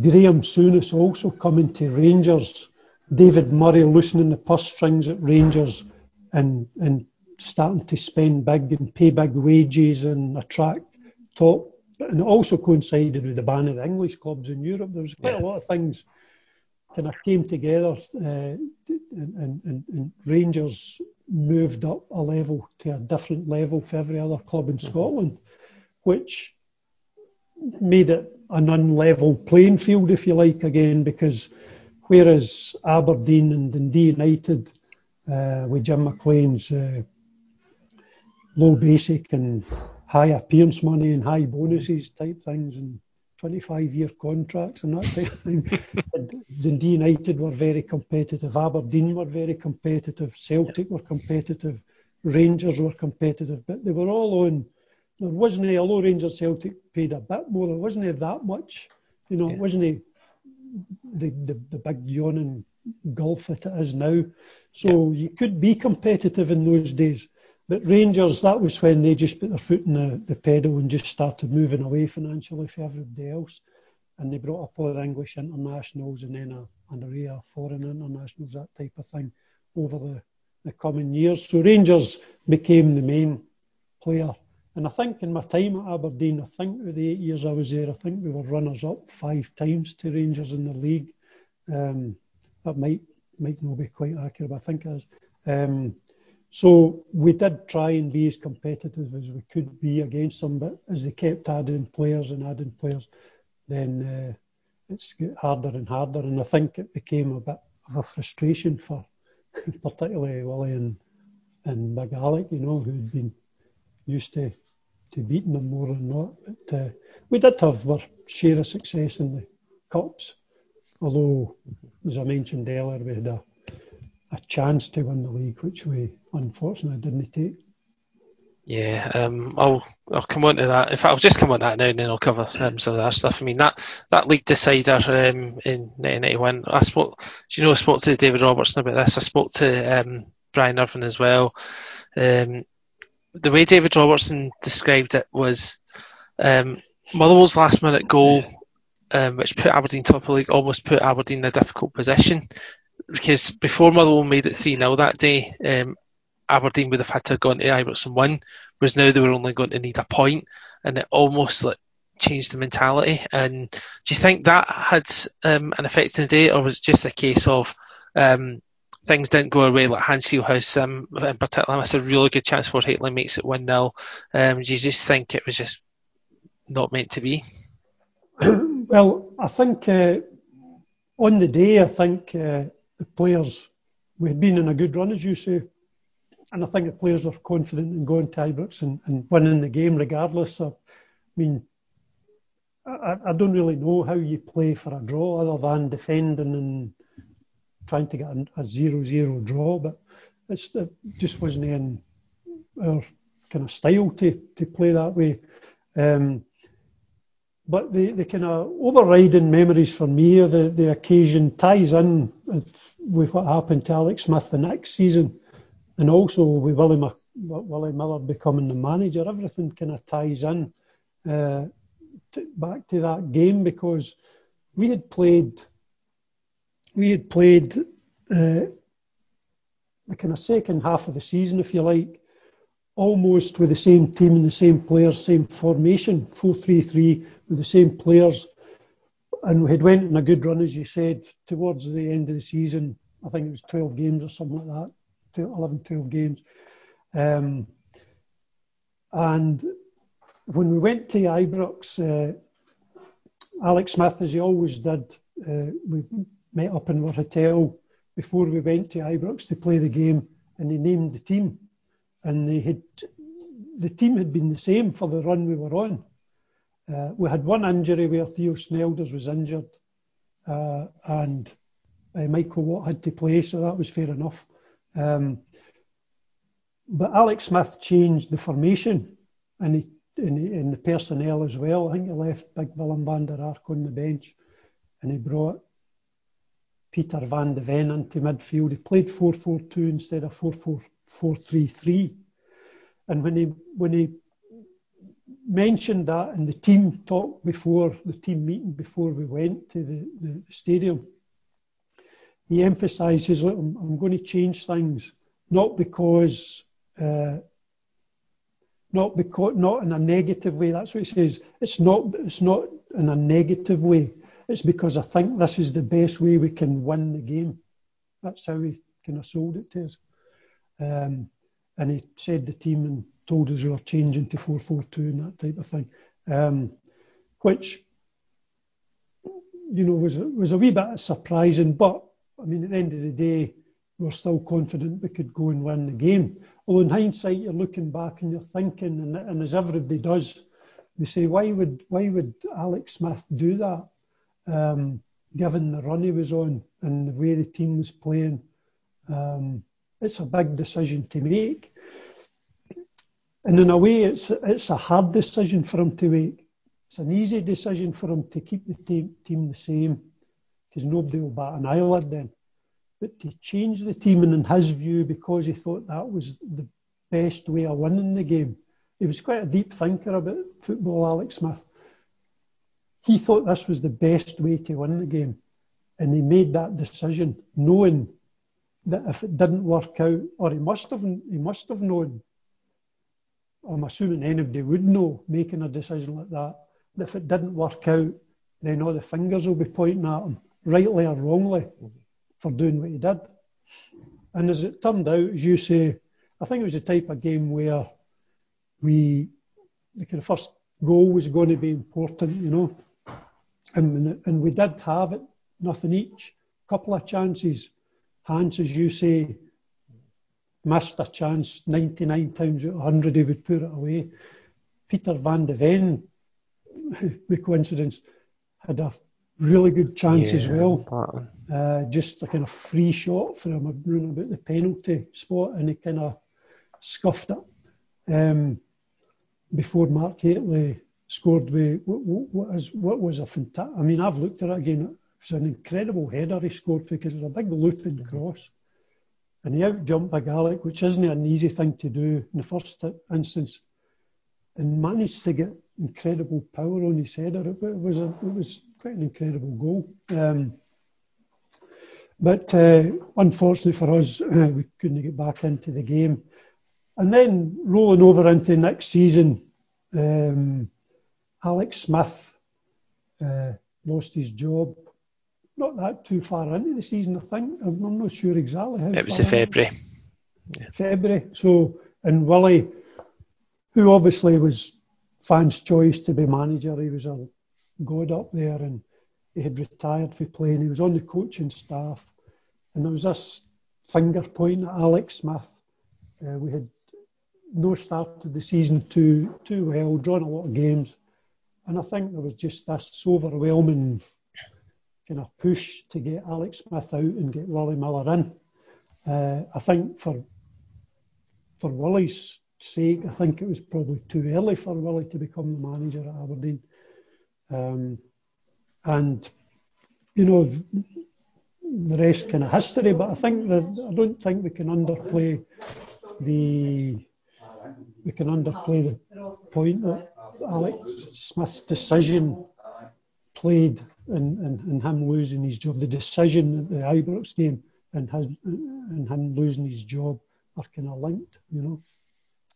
Graham Souness also coming to Rangers David Murray loosening the purse strings at Rangers and, and starting to spend big and pay big wages and attract top. And it also coincided with the ban of the English clubs in Europe. There was quite yeah. a lot of things kind of came together, uh, and, and, and, Rangers moved up a level to a different level for every other club in mm-hmm. Scotland, which made it an unlevel playing field, if you like, again, because Whereas Aberdeen and Dundee United, uh, with Jim McLean's uh, low basic and high appearance money and high bonuses type things and 25 year contracts and that type of thing. *laughs* Dundee United were very competitive, Aberdeen were very competitive, Celtic were competitive, Rangers were competitive, but they were all on. There wasn't, a, although Rangers Celtic paid a bit more, there wasn't that much. You know, yeah. it wasn't the, the, the big yawning gulf that it is now. So yeah. you could be competitive in those days. But Rangers, that was when they just put their foot in the, the pedal and just started moving away financially for everybody else. And they brought up all the English internationals and then a, an array of foreign internationals, that type of thing, over the, the coming years. So Rangers became the main player. And I think in my time at Aberdeen, I think with the eight years I was there, I think we were runners up five times to Rangers in the league. Um, that might might not be quite accurate, but I think it is. Um, we did try and be as competitive as we could be against them, but as they kept adding players and adding players, then uh, it's got harder and harder. And I think it became a bit of a frustration for *laughs* particularly Willie and, Big you know, who'd been used to, beating them more than not. But uh, we did have our share of success in the cups, although, as I mentioned earlier, we had a a chance to win the league, which we unfortunately didn't take. Yeah, um, I'll I'll come on to that. In fact, I'll just come on to that now, and then I'll cover um, some of that stuff. I mean that that league decider um, in 1991. I spoke, you know, I spoke to David Robertson about this. I spoke to um, Brian Irvine as well. Um, the way David Robertson described it was um, Motherwell's last minute goal, which put Aberdeen top of the league, almost put Aberdeen in a difficult position because before Motherwell made it 3 0 that day, um, Aberdeen would have had to have gone to Ibrox and win, whereas now they were only going to need a point, and it almost like changed the mentality. And do you think that had um, an effect in the day, or was it just a case of um, things didn't go away like Hansfield um, in particular missed a really good chance for Hateley makes it 1 0. Um, do you just think it was just not meant to be? *clears throat* Well, I think uh, on the day, I think uh, the players, we had been in a good run, as you say, and I think the players were confident in going to Ibrox and, and winning the game regardless. Of, I mean, I, I don't really know how you play for a draw other than defending and trying to get a, zero-zero draw, but it just wasn't in our kind of style to, to play that way. Um, but the, the kind of overriding memories for me. Of the, the occasion ties in with, what happened to Alex Smith the next season. And also with Willie, Willie Miller becoming the manager. Everything kind of ties in uh, back to that game because we had played we had played uh, the kind of second half of the season, if you like, almost with the same team and the same players, same formation, 4-3-3 with the same players. And we had went on a good run, as you said, towards the end of the season. I think it was 12 games or something like that, 11, 12 games. Um, and when we went to Ibrox, uh, Alex Smith, as he always did, uh, we met up in our hotel before we went to Ibrox to play the game, and he named the team and they had the team had been the same for the run we were on. Uh, we had one injury where Theo Snelders was injured, uh, and uh, Michael Watt had to play, so that was fair enough. Um, but Alex Smith changed the formation and, he, and, he, and the personnel as well. I think he left Big Willem van der Ark on the bench, and he brought Peter van de Ven into midfield. He played 4-4-2 instead of 4-4-3-3. And when he when he mentioned that in the team talk before the team meeting before we went to the, the stadium, he emphasises, I'm, I'm going to change things, not because uh, not because not in a negative way. That's what he says. It's not it's not in a negative way. It's because I think this is the best way we can win the game. That's how he kind of sold it to us. Um, and he said the team and told us we were changing to 4-4-2 and that type of thing, um, which you know was was a wee bit surprising. But I mean, at the end of the day, we we're still confident we could go and win the game. Well, in hindsight, you're looking back and you're thinking, and, and as everybody does, you say, why would why would Alex Smith do that? Um, given the run he was on and the way the team was playing, um, it's a big decision to make. And in a way, it's it's a hard decision for him to make. It's an easy decision for him to keep the team, team the same because nobody will bat an eyelid then. But to change the team, and in his view, because he thought that was the best way of winning the game, he was quite a deep thinker about football, Alex Smith. He thought this was the best way to win the game. And he made that decision knowing that if it didn't work out, or he must have, he must have known, I'm assuming anybody would know making a decision like that, if it didn't work out, then all the fingers will be pointing at him, rightly or wrongly for doing what he did. And as it turned out, as you say, I think it was the type of game where we, the kind of first goal was going to be important, you know. And, and we did have it, nothing each, couple of chances. Hans, as you say, missed a chance 99 times out of 100, he would put it away. Peter van de Ven, *laughs* by coincidence, had a really good chance yeah, as well. Uh, just a kind of free shot for him, running about the penalty spot, and he kind of scuffed it um, before Mark Hateley scored. With, what, what, is, what was a fantastic. I mean, I've looked at it again. It was an incredible header he scored because it was a big looping mm-hmm. cross. And he out jumped by Alec, which isn't an easy thing to do in the first instance, and managed to get incredible power on his header. It was a, it was quite an incredible goal. Um, but uh, unfortunately for us, uh, we couldn't get back into the game. And then rolling over into next season, um, Alex Smith uh, lost his job. Not that too far into the season, I think. I'm, not sure exactly how. It was in February. Yeah. February. So, and Willie, who obviously was fans' choice to be manager, he was a god up there, and he had retired for playing. He was on the coaching staff, and there was this finger pointing at Alex Smith. Uh, we had no started the season too too well, drawn a lot of games, and I think there was just this overwhelming kind of push to get Alex Smith out and get Willie Miller in. Uh, I think for for Willie's sake, I think it was probably too early for Willie to become the manager at Aberdeen. Um, and, you know, the rest kind of history, but I think that I don't think we can underplay the we can underplay the point that Alex Smith's decision played in, in, in him losing his job. The decision at the Ibrox game and his and him losing his job are kind of linked, you know.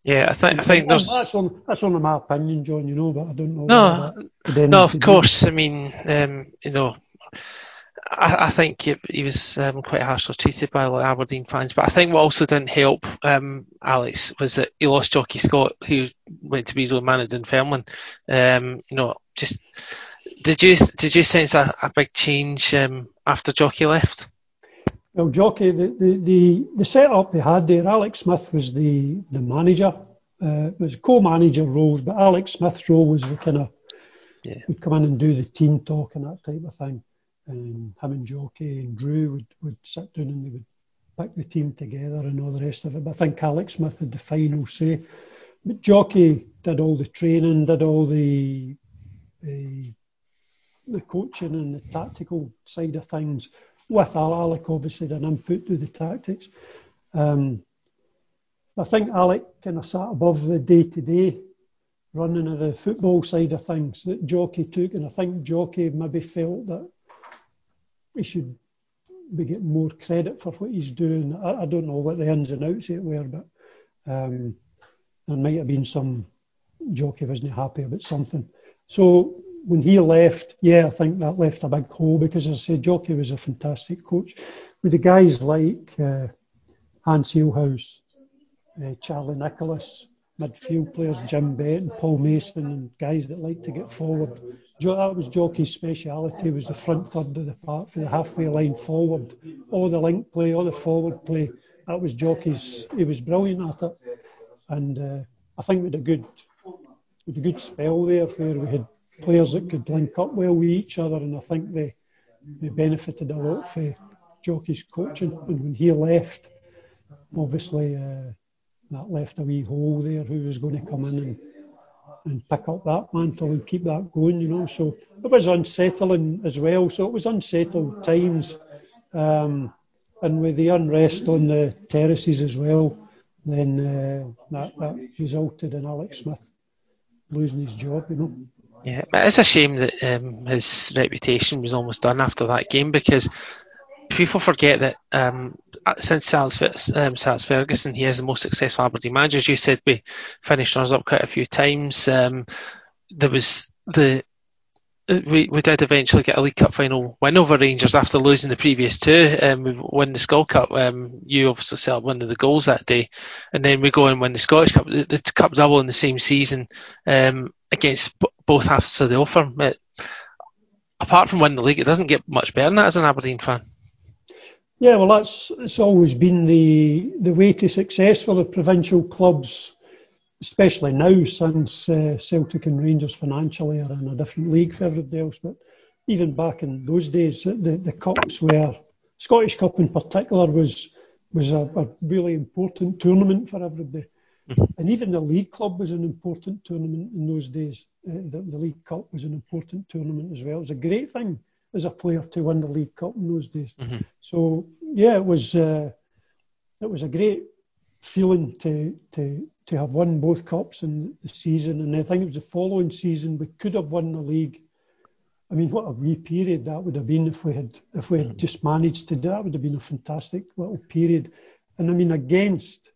Yeah, I think I think there's that's, on, that's only my opinion, John. You know, but I don't know. No, no, of course. I mean, um, you know, I, I think he, he was um, quite harshly treated by like, Aberdeen fans. But I think what also didn't help um, Alex was that he lost Jocky Scott, who went to be his own manager in Fairland. Um, you know, just did you did you sense a, a big change um, after Jocky left? Well, Jocky, the, the, the, the setup they had there, Alex Smith was the, the manager. Uh, it was co-manager roles, but Alex Smith's role was the kind of yeah. would come in and do the team talk and that type of thing. And him and Jocky and Drew would, would sit down and they would pick the team together and all the rest of it. But I think Alex Smith had the final say. But Jockey did all the training, did all the, the the coaching and the tactical side of things with Alec obviously an input to the tactics. Um, I think Alec kind of sat above the day-to-day running of the football side of things that Jocky took, and I think Jocky maybe felt that he should be getting more credit for what he's doing. I, I don't know what the ins and outs of it were, but um, there might have been some Jocky wasn't happy about something. So when he left, yeah, I think that left a big hole because, as I said, Jocky was a fantastic coach. With the guys like uh, Hans uh, Charlie Nicholas, midfield players, Jim Bett and Paul Mason, and guys that like to get forward. That was Jocky's speciality, was the front third of the park for the halfway line forward. All the link play, all the forward play, that was Jocky's. He was brilliant at it, and uh, I think had a good, had a good spell there where we had players that could link up well with each other, and I think they they benefited a lot from Jocky's coaching. And when he left, obviously uh, that left a wee hole there. Who was going to come in and and pick up that mantle and keep that going, you know. So it was unsettling as well. So it was unsettled times. Um, and with the unrest on the terraces as well, then uh, that, that resulted in Alex Smith losing his job, you know. Yeah, it's a shame that um, his reputation was almost done after that game because people forget that um, since Salz, um, Ferguson, he is the most successful Aberdeen manager. As you said, we finished runners up quite a few times. Um, there was the we, we did eventually get a League Cup final win over Rangers after losing the previous two. Um, we won the Skol Cup. Um, you obviously set up one of the goals that day, and then we go and win the Scottish Cup, the, the Cup double in the same season um, against b- both halves of the offer. It, apart from winning the league, it doesn't get much better than that as an Aberdeen fan. Yeah, well, that's it's always been the the way to success for the provincial clubs, especially now since uh, Celtic and Rangers financially are in a different league for everybody else. But even back in those days, the the cups were Scottish Cup in particular was was a, a really important tournament for everybody. Mm-hmm. And even the League Club was an important tournament in those days. Uh, the, the League Cup was an important tournament as well. It was a great thing as a player to win the League Cup in those days. Mm-hmm. So yeah, it was uh, it was a great feeling to to to have won both cups in the season, and I think it was the following season we could have won the league. I mean, what a wee period that would have been if we had if we had just managed to do that. Would have been a fantastic little period, and I mean against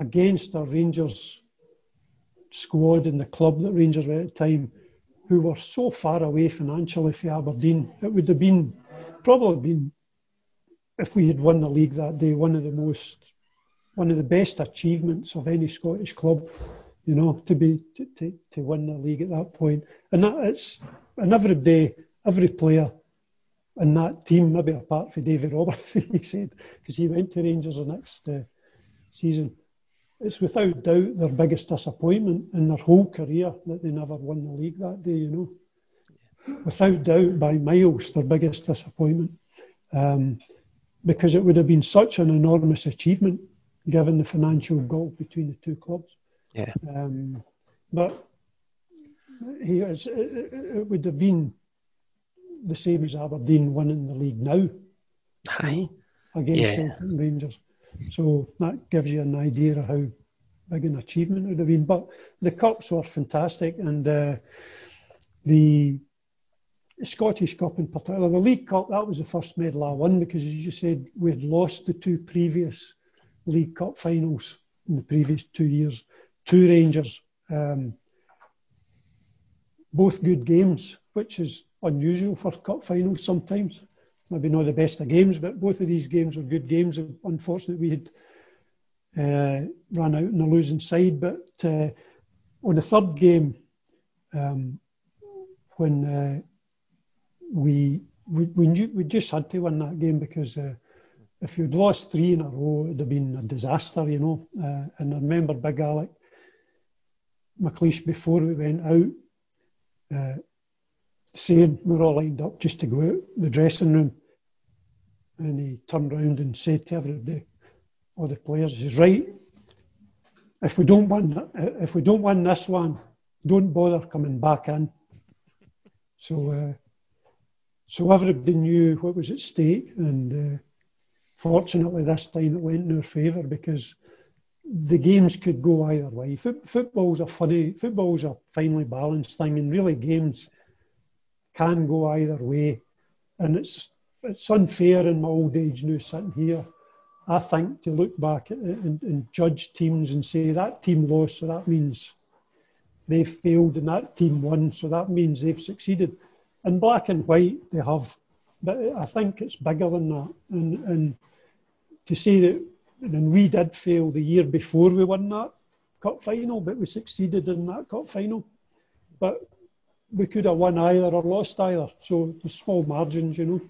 against our Rangers squad and the club that Rangers were at the time who were so far away financially from Aberdeen. It would have been probably been if we had won the league that day, one of the most one of the best achievements of any Scottish club, you know, to be to, to, to win the league at that point. And that it's and every day, every player in that team, maybe apart from David Roberts, *laughs* he said, because he went to Rangers the next uh, season it's without doubt their biggest disappointment in their whole career that they never won the league that day, you know. Without doubt, by miles, their biggest disappointment. Um, because it would have been such an enormous achievement given the financial gulf between the two clubs. Yeah. Um, but he it, it, would have been the same as Aberdeen winning the league now. Know, against yeah. Celtic and Rangers. So that gives you an idea of how big an achievement it would have been. But the cups were fantastic, and uh, the Scottish Cup in particular, the League Cup, that was the first medal I won because, as you said, we had lost the two previous League Cup finals in the previous two years to Rangers. Um, both good games, which is unusual for cup finals sometimes maybe not the best of games, but both of these games were good games. Unfortunately, we had uh, run out on the losing side. But uh, on the third game, um, when uh, we, we we knew we just had to win that game because uh, if you'd lost three in a row, it'd have been a disaster, you know. Uh, and I remember Big Alec McLeish before we went out uh, saying we're all lined up just to go out the dressing room. And he turned round and said to everybody, all the players, he says, right, if we don't win, if we don't win this one, don't bother coming back in. So, uh, so everybody knew what was at stake, and uh, fortunately this time it went in our favour because the games could go either way. football's a funny, football's a finely balanced thing, and really games can go either way. And it's it's unfair in my old age now sitting here, I think, to look back and, and judge teams and say that team lost, so that means they've failed, and that team won, so that means they've succeeded. In black and white, they have, but I think it's bigger than that. And, and to say that and we did fail the year before we won that cup final, but we succeeded in that cup final. But we could have won either or lost either. So the small margins, you know.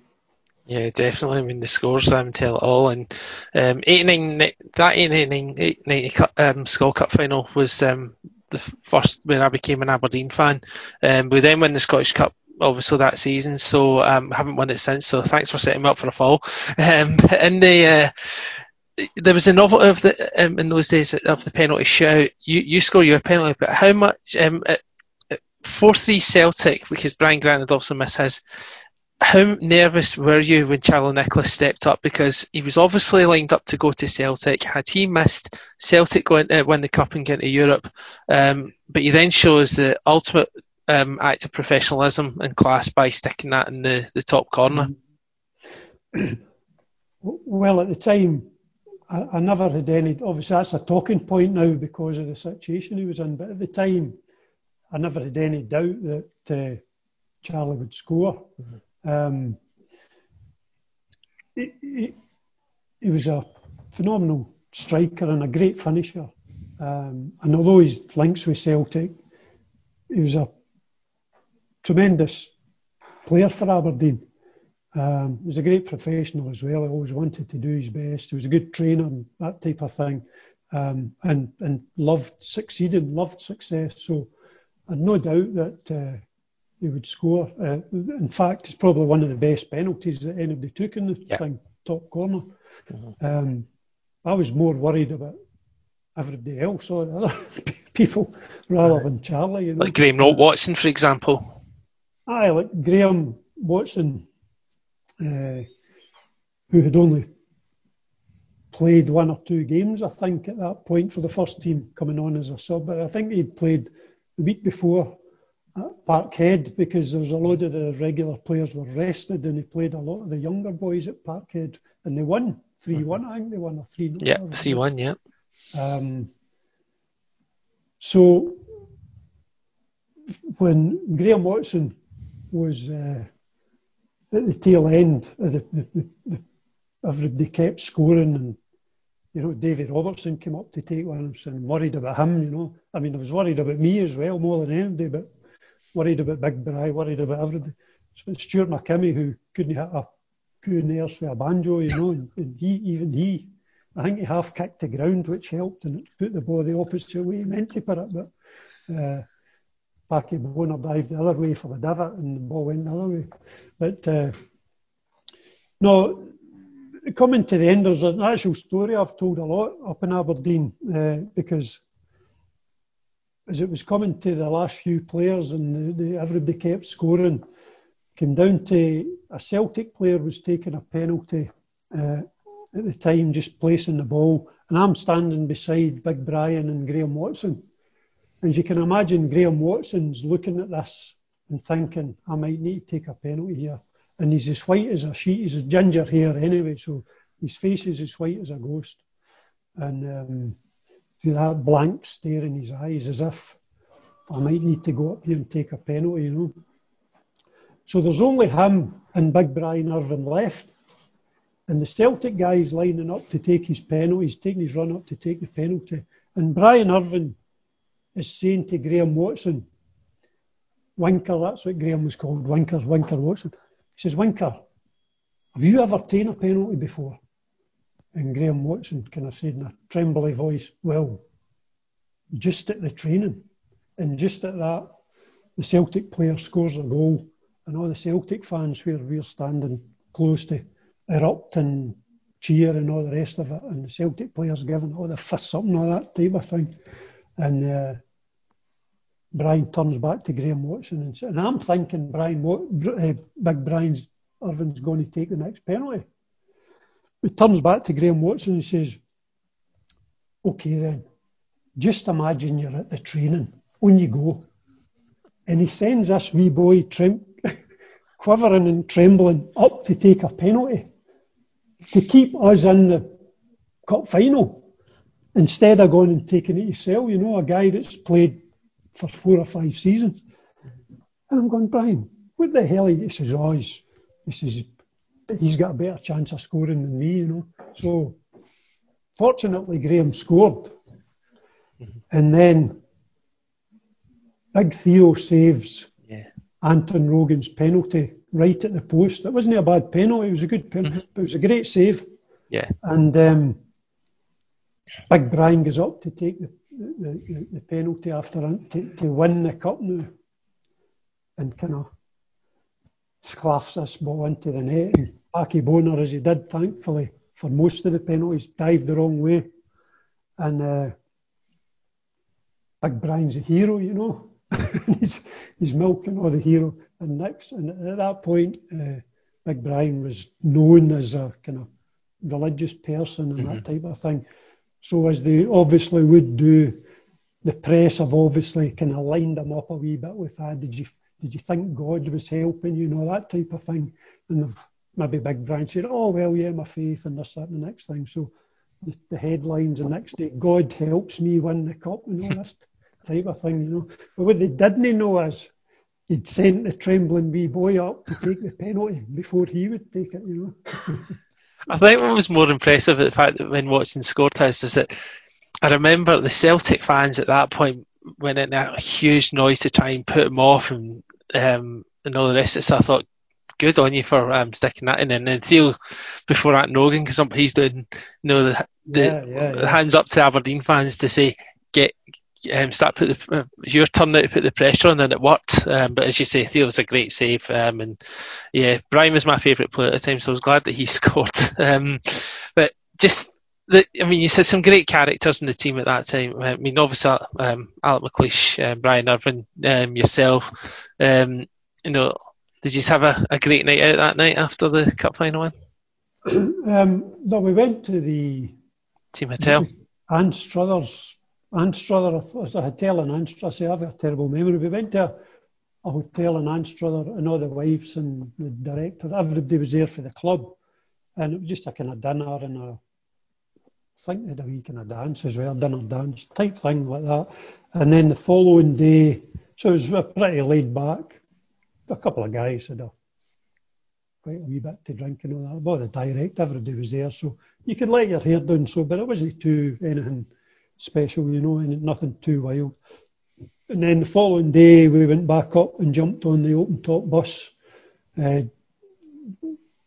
Yeah, definitely. I mean, the scores um, tell it all. And um, 89, that 89 90 um, Skol Cup final was um, the first when I became an Aberdeen fan. Um, we then won the Scottish Cup obviously that season, so um, haven't won it since. So thanks for setting me up for a fall. *laughs* Um, in the uh, there was a novel of the um, in those days of the penalty shootout. You you score your penalty, but how much um, four three Celtic because Brian Grant had also missed his how nervous were you when Charlie Nicholas stepped up? Because he was obviously lined up to go to Celtic. Had he missed Celtic going uh, win the cup and get to Europe, um, but he then shows the ultimate um, act of professionalism and class by sticking that in the, the top corner. *clears throat* Well, at the time, I, I never had any. Obviously, that's a talking point now because of the situation he was in. But at the time, I never had any doubt that uh, Charlie would score. Mm-hmm. Um, he, he, he, was a phenomenal striker and a great finisher. Um, and although his links with Celtic, he was a tremendous player for Aberdeen. Um, he was a great professional as well. He always wanted to do his best. He was a good trainer and that type of thing. Um, and, and loved succeeding, loved success. So I'd no doubt that uh, he would score. Uh, in fact, it's probably one of the best penalties that anybody took in the yep. thing, top corner. Mm-hmm. Um, I was more worried about everybody else or other *laughs* people rather than Charlie. You know? Like Graham Watson, for example. Aye, like Graham Watson, uh, who had only played one or two games, I think, at that point for the first team coming on as a sub. But I think he'd played the week before at Parkhead because there was a load of the regular players were rested and he played a lot of the younger boys at Parkhead and they won 3 1, I think they won a 3 Yeah, 3 1, yeah. Um, so when Graham Watson was uh, at the tail end, of the, the, the, everybody kept scoring and you know, David Robertson came up to take one and worried about him, you know. I mean, I was worried about me as well, more than anybody, but worried about Big Bry, worried about everybody. It's Stewart McKimmie who couldn't hit a coup nurse with a banjo, you know, and, and, he, even he, I think he half kicked the ground, which helped and it put the ball the opposite way he meant to put it, but uh, Packie Bonner dived the other way for the divot and the ball went the other way. But uh, no, coming to the end, there's an actual story I've told a lot up in Aberdeen uh, because as it was coming to the last few players and the, the, everybody kept scoring, came down to a Celtic player was taking a penalty uh, at the time, just placing the ball, and I'm standing beside Big Brian and Graham Watson. As you can imagine, Graham Watson's looking at this and thinking, I might need to take a penalty here. And he's as white as a sheet, he's a ginger hair anyway, so his face is as white as a ghost. And um, that blank stare in his eyes as if I might need to go up here and take a penalty, you know. So there's only him and Big Brian Irvine left. And the Celtic guy's lining up to take his penalty. He's taking his run up to take the penalty. And Brian Irvine is saying to Graham Watson, Winker, that's what Graham was called, Winker, Winker Watson. He says, Winker, have you ever taken a penalty before? And Graham Watson kind of said in a trembly voice, Well, just at the training. And just at that, the Celtic player scores a goal, and all the Celtic fans where we're standing close to erupt and cheer and all the rest of it, and the Celtic players giving all the fists up and all that type of thing. And uh, Brian turns back to Graham Watson and, says and I'm thinking Brian, uh, Big Brian's Irvine's going to take the next penalty. He turns back to Graham Watson and says, Okay, then, just imagine you're at the training, on you go. And he sends this wee boy trem- *laughs* quivering and trembling up to take a penalty to keep us in the cup final instead of going and taking it yourself. You know, a guy that's played for four or five seasons. And I'm going, Brian, what the hell? He says, oh, he's, he says, he's got a better chance of scoring than me, you know. So fortunately, Graham scored. Mm-hmm. And then Big Theo saves yeah. Anton Rogan's penalty right at the post. It wasn't a bad penalty, it was a good penalty, mm-hmm. but it was a great save. Yeah. And um, Big Brian goes up to take the, the, the, the penalty after to, to win the cup now and kind of sclaffs this ball into the net. And Packie Bonner, as he did, thankfully, for most of the penalties, dived the wrong way. And uh, Big Brian's a hero, you know. *laughs* he's, he's milking all the hero. And next, and at that point, uh, Big Brian was known as a kind of religious person and mm-hmm. that type of thing. So as they obviously would do, the press have obviously kind of lined them up a wee bit with that. Did you did you think God was helping you, know that type of thing? And maybe Big Brian said, oh well, yeah, my faith and this that and the next thing. So the, the headlines the next day, God helps me win the cup and all this *laughs* type of thing, you know. But what they didn't know is he'd sent the trembling wee boy up to take the penalty before he would take it, you know. *laughs* I think what was more impressive the fact that when Watson scored us is that I remember the Celtic fans at that point went in a huge noise to try and put him off and um, and all the rest of it. So I thought, good on you for um, sticking that in. And then Theo, before that, Nogan, because he's doing, you know, the, the, yeah, yeah, yeah. hands up to Aberdeen fans to say, get um, start put the, uh, your turn now to put the pressure on, and it worked. Um, but as you say, Theo was a great save, um, and yeah, Brian was my favourite player at the time, so I was glad that he *laughs* scored. Um, but just, the, I mean, you said some great characters in the team at that time. I mean, obviously, um, Alec McLeish, um, Brian Irvine, um, yourself. Um, you know, did you have a, a, great night out that night after the cup final win? *clears throat* Um, no, we went to the team hotel. Anstruther Anstruther, it was a hotel in Anstruther. I say I have got a terrible memory. We went to a, hotel in Anstruther and all the wives and the director, everybody was there for the club. And it was just a kind of dinner and a, I think they had a wee kind of dance as well, dinner dance type thing like that. And then the following day, so it was pretty laid back. A couple of guys had a quite a wee bit to drink and all that. Well, the direct, everybody was there, so you could let your hair down. So, but it wasn't too anything special, you know, and nothing too wild. And then the following day, we went back up and jumped on the open top bus, uh,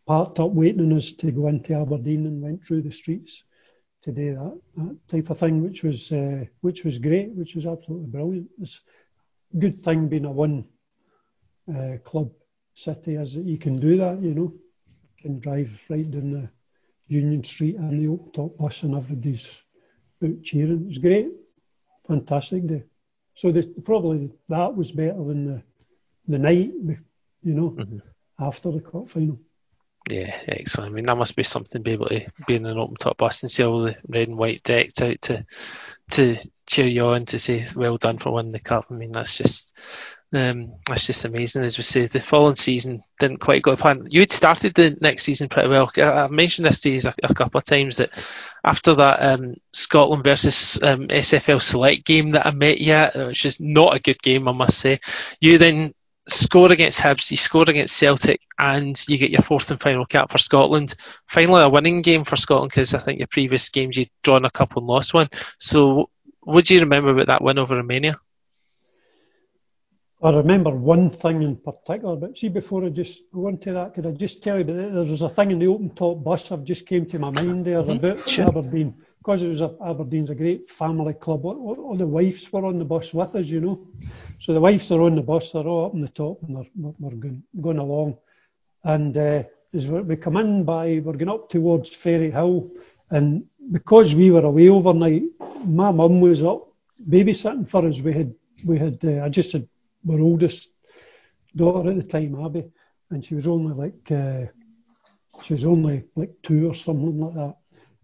parked up waiting on us to go into Aberdeen and went through the streets to do that, that type of thing, which was uh, which was great, which was absolutely brilliant. It's a good thing being a one uh, club city is that you can do that, you know, you can drive right down the Union Street and the open top bus and everybody's out cheering. It was great, fantastic day. So the, probably that was better than the the night, you know, mm-hmm. after the cup final. Yeah, excellent. I mean, that must be something to be able to be in an open top bus and see all the red and white decks out to to cheer you on to say well done for winning the cup. I mean, that's just um, that's just amazing. As we say, the following season didn't quite go to plan. You'd started the next season pretty well. I, have mentioned this to you a, a, couple of times that after that um, Scotland versus um, SFL Select game that I met you at, which is not a good game, I must say, you then score against Hibs, you score against Celtic, and you get your fourth and final cap for Scotland. Finally, a winning game for Scotland because I think your previous games you'd drawn a couple and lost one. So, what do you remember about that win over Romania? I remember one thing in particular, but see, before I just go into that, could I just tell you, that there was a thing in the open top bus that just came to my mind there mm-hmm. about sure. Aberdeen, because it was a, Aberdeen's a great family club. All, all, the wives were on the bus with us, you know. So the wives are on the bus, they're all up on the top, and they're, we're going, going along. And uh, as we come in by, we're going up towards Ferryhill, and because we were away overnight, my mum was up babysitting for us. We had, we had, uh, I just had our oldest daughter at the time, Abby, and she was only like uh, she was only like two or something like that,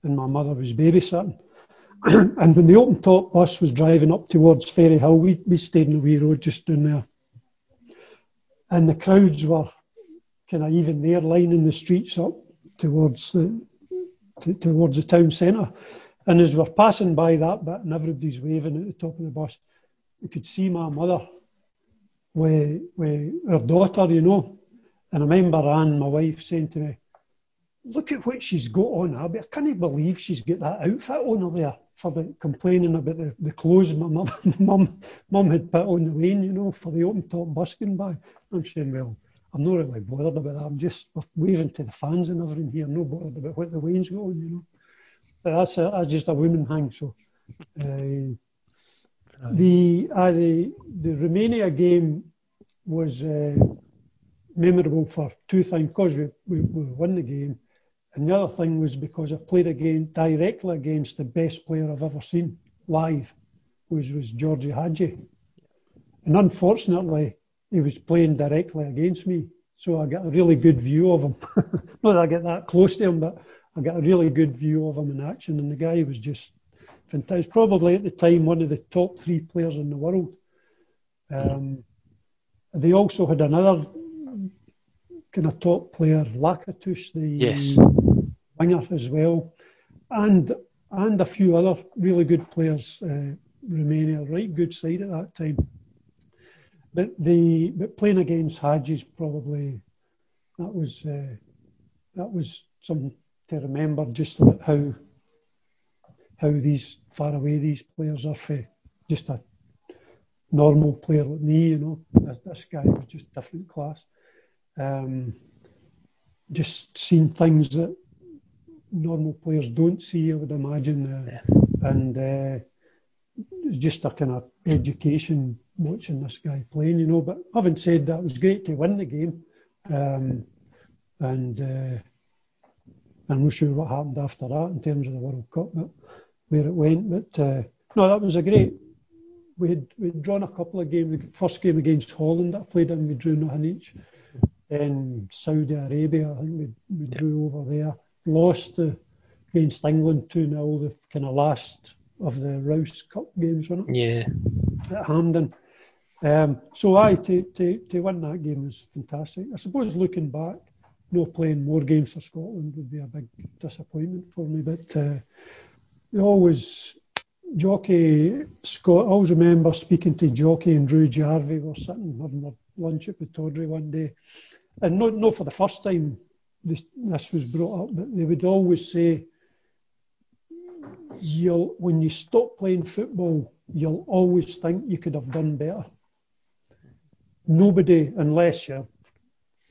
and my mother was babysitting. *clears throat* and when the open top bus was driving up towards Ferryhill, we, we stayed in the wee road just down there. And the crowds were kind of even there lining the streets up towards the to, towards the town centre. And as we're passing by that bit and everybody's waving at the top of the bus, we could see my mother with, with daughter, you know. And I remember Anne, my wife, saying to me, look at what she's got on, Abby. I can't believe she's got that outfit on her there for the complaining about the, the clothes my mum, *laughs* mum, mum had put on the lane, you know, for the open top busking bag. I'm saying, well, I'm not really bothered about that. I'm just waving to the fans and everything here. I'm not bothered about what the Wayne's got on, you know. But that's, a, that's just a woman hang. So *laughs* uh, the, uh, the the Romania game was uh, memorable for two things because we, we, we won the game, and the other thing was because I played again directly against the best player I've ever seen live, which was Georgie Hagi. and unfortunately he was playing directly against me. So I got a really good view of him. *laughs* Not that I get that close to him, but I got a really good view of him in action. And the guy was just fantastic. Probably at the time one of the top three players in the world. Um, they also had another kind of top player, Lacatus, the yes. winger as well, and and a few other really good players. Uh, Romania, right good side at that time. But the but playing against Hagi's probably that was uh, that was something to remember just about how how these far away these players are for just a normal player like me. You know, this, this guy was just different class. Um, just seeing things that normal players don't see, I would imagine, uh, yeah. and uh, just a kind of education watching this guy playing, you know. But having said that, it was great to win the game, um, and uh, I'm not sure what happened after that in terms of the World Cup, but where it went. But uh, no, that was a great. We had we'd drawn a couple of games. The first game against Holland that I played in, we drew nothing each. Then Saudi Arabia, I think we, we drew over there. Lost uh, against England 2 0, the kind of last of the Rous Cup games, wasn't it? Yeah. At Hampden. Um, so I to, to, to win that game was fantastic. I suppose looking back, no playing more games for Scotland would be a big disappointment for me. But uh, always Jocky Scott. I always remember speaking to Jocky and Drew Jarvie. We were sitting having our lunch at Pittodrie one day, and not not for the first time this this was brought up, but they would always say, "You'll when you stop playing football, you'll always think you could have done better." Nobody, unless you're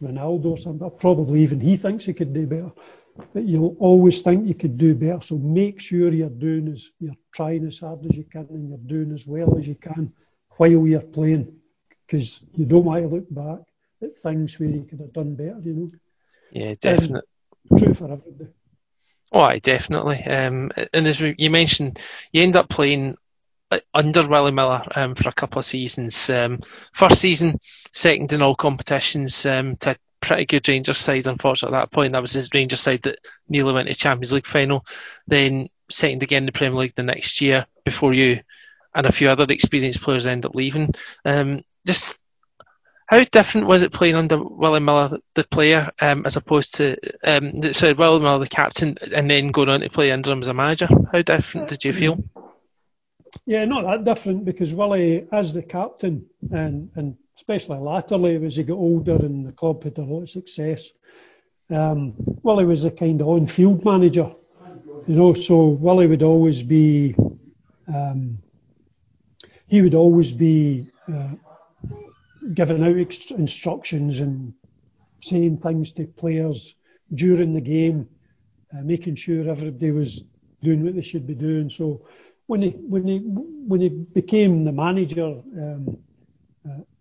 Ronaldo or something, probably even he thinks he could do better. But you'll always think you could do better. So make sure you're doing as you're trying as hard as you can and you're doing as well as you can while you're playing. Because you don't want to look back at things where you could have done better, you know. Yeah, definitely. True for everybody. Oh, aye, definitely. Um, and as you mentioned, you end up playing under Willie Miller um, for a couple of seasons. Um, first season, second in all competitions um, to pretty good Rangers side. Unfortunately, at that point, that was his Rangers side that nearly went to Champions League final. Then second again in the Premier League the next year before you and a few other experienced players end up leaving. Um, just how different was it playing under Willie Miller, the player, um, as opposed to um, sorry, Willie Miller, the captain, and then going on to play under him as a manager? How different did you feel? Yeah, not that different because Willie, as the captain, and, and especially latterly as he got older and the club had a lot of success, um, Willie was a kind of on-field manager, you know. So Willie would always be, um, he would always be uh, giving out instructions and saying things to players during the game, uh, making sure everybody was doing what they should be doing. So when he when he when he became the manager, um,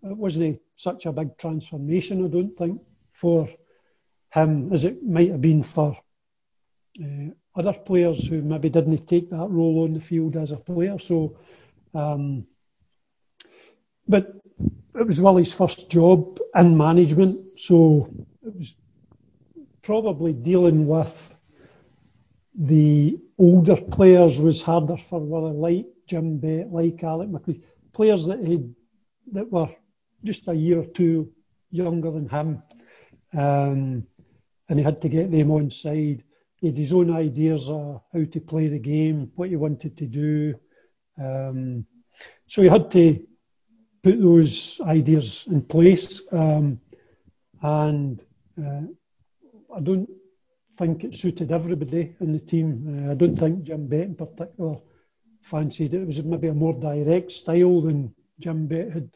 it wasn't such a big transformation, I don't think, for him as it might have been for uh, other players who maybe didn't take that role on the field as a player. So, um, but it was Willie's first job in management, so it was probably dealing with the older players was harder for Willie, like Jim Bett, like Alec McLeish, players that had that were just a year or two younger than him, um, and he had to get them on side. He had his own ideas of how to play the game, what he wanted to do, um, so he had to put those ideas in place. Um, and uh, I don't think it suited everybody in the team. Uh, I don't think Jim Bett in particular fancied it. It was maybe a more direct style than Jim Bett had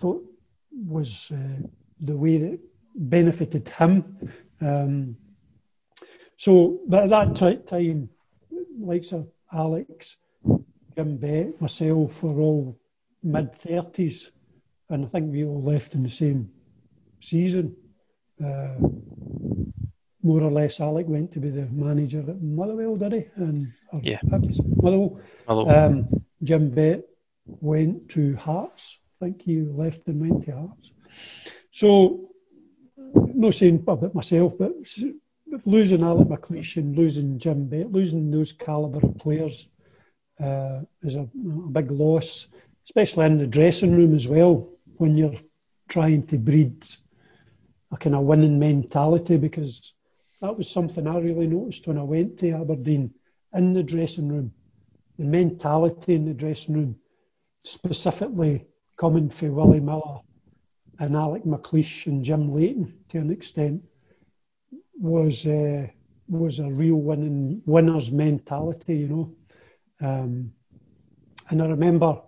thought was uh, the way that benefited him. Um, so, but at that t- time, likes of Alex, Jim Bett, myself were all mid 30s, and I think we all left in the same season. Uh, more or less, Alec went to be the manager at Motherwell, did he? And yeah, Motherwell. Motherwell. Um, Jim Bett went to Hearts. Think he left and went to Hearts. So, not saying about myself, but losing Alec McLeish and losing Jim Bett, losing those calibre of players uh, is a, a big loss, especially in the dressing room as well, when you're trying to breed a kind of winning mentality because that was something I really noticed when I went to Aberdeen in the dressing room. The mentality in the dressing room, specifically coming from Willie Miller and Alec McLeish and Jim Leighton to an extent, was uh, was a real winning winner's mentality, you know. Um, and I remember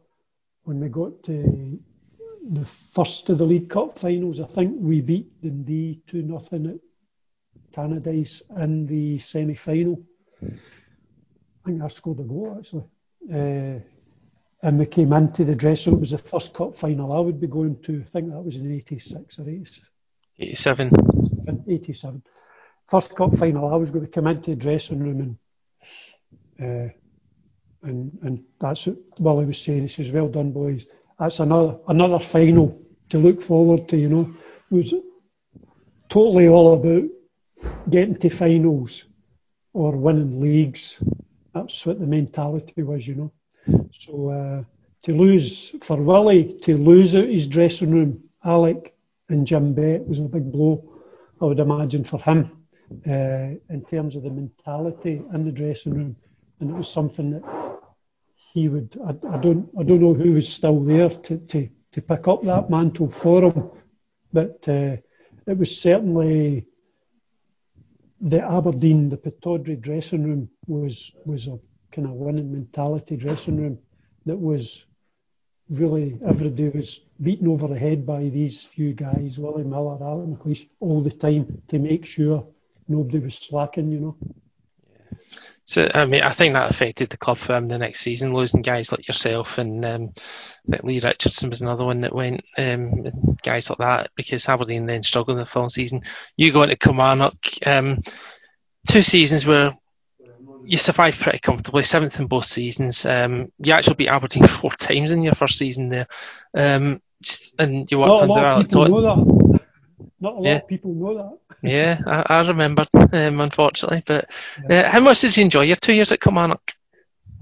when we got to the first of the League Cup finals, I think we beat Dundee 2 nothing at Tannadice in the semi final. I think I scored a goal actually. Uh, and we came into the dressing room. It was the first cup final I would be going to. I think that was in 86 or 87. 87. First cup final I was going to come into the dressing room and uh, and and that's what Willie was saying. He says, "Well done, boys. That's another another final to look forward to." You know, it was totally all about getting to finals or winning leagues. That's what the mentality was, you know. So uh, to lose for Willie to lose out his dressing room, Alec and Jim Bett was a big blow, I would imagine for him uh, in terms of the mentality in the dressing room, and it was something that he would. I, I don't I don't know who was still there to, to, to pick up that mantle for him, but uh, it was certainly the Aberdeen, the Pittodrie dressing room was was a kind of winning mentality dressing room that was really everybody was beaten over the head by these few guys, Willie Miller, Alan McLeish, all the time to make sure nobody was slacking, you know. So I mean, I think that affected the club for um, the next season, losing guys like yourself and um, I think Lee Richardson was another one that went, um, guys like that, because Aberdeen then struggled in the following season. You go into Kilmarnock, um, two seasons where you survived pretty comfortably, seventh in both seasons. Um, you actually beat Aberdeen *laughs* four times in your first season there, um, and you worked Not under Alec Totten. Not a lot Yeah. of people know that. *laughs* Yeah, I, I remember, um, unfortunately. But uh, how much did you enjoy your two years at Kilmarnock?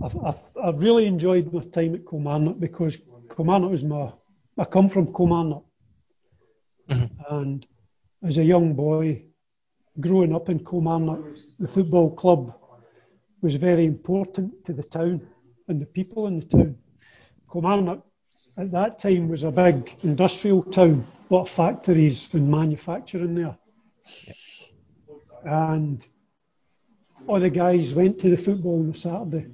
I've, I've, I've really enjoyed my time at Kilmarnock because Kilmarnock was my. I come from Kilmarnock, Mhm. and as a young boy, growing up in Kilmarnock, the football club was very important to the town and the people in the town. Kilmarnock at that time was a big industrial town, a lot of factories and manufacturing there. And all the guys went to the football on a Saturday.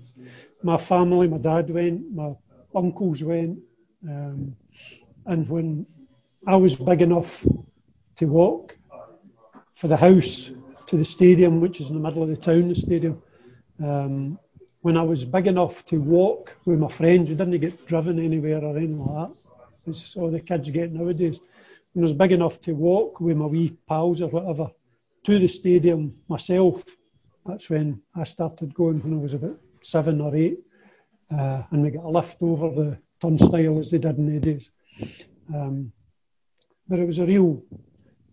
My family, my dad went, my uncles went. Um, and when I was big enough to walk for the house to the stadium, which is in the middle of the town, the stadium, um, when I was big enough to walk with my friends, we didn't get driven anywhere or anything like that. It's all the kids get nowadays. When I was big enough to walk with my wee pals or whatever to the stadium myself, that's when I started going when I was about seven or eight. Uh, and we got a lift over the turnstile as they did in the days. Um, but it was a real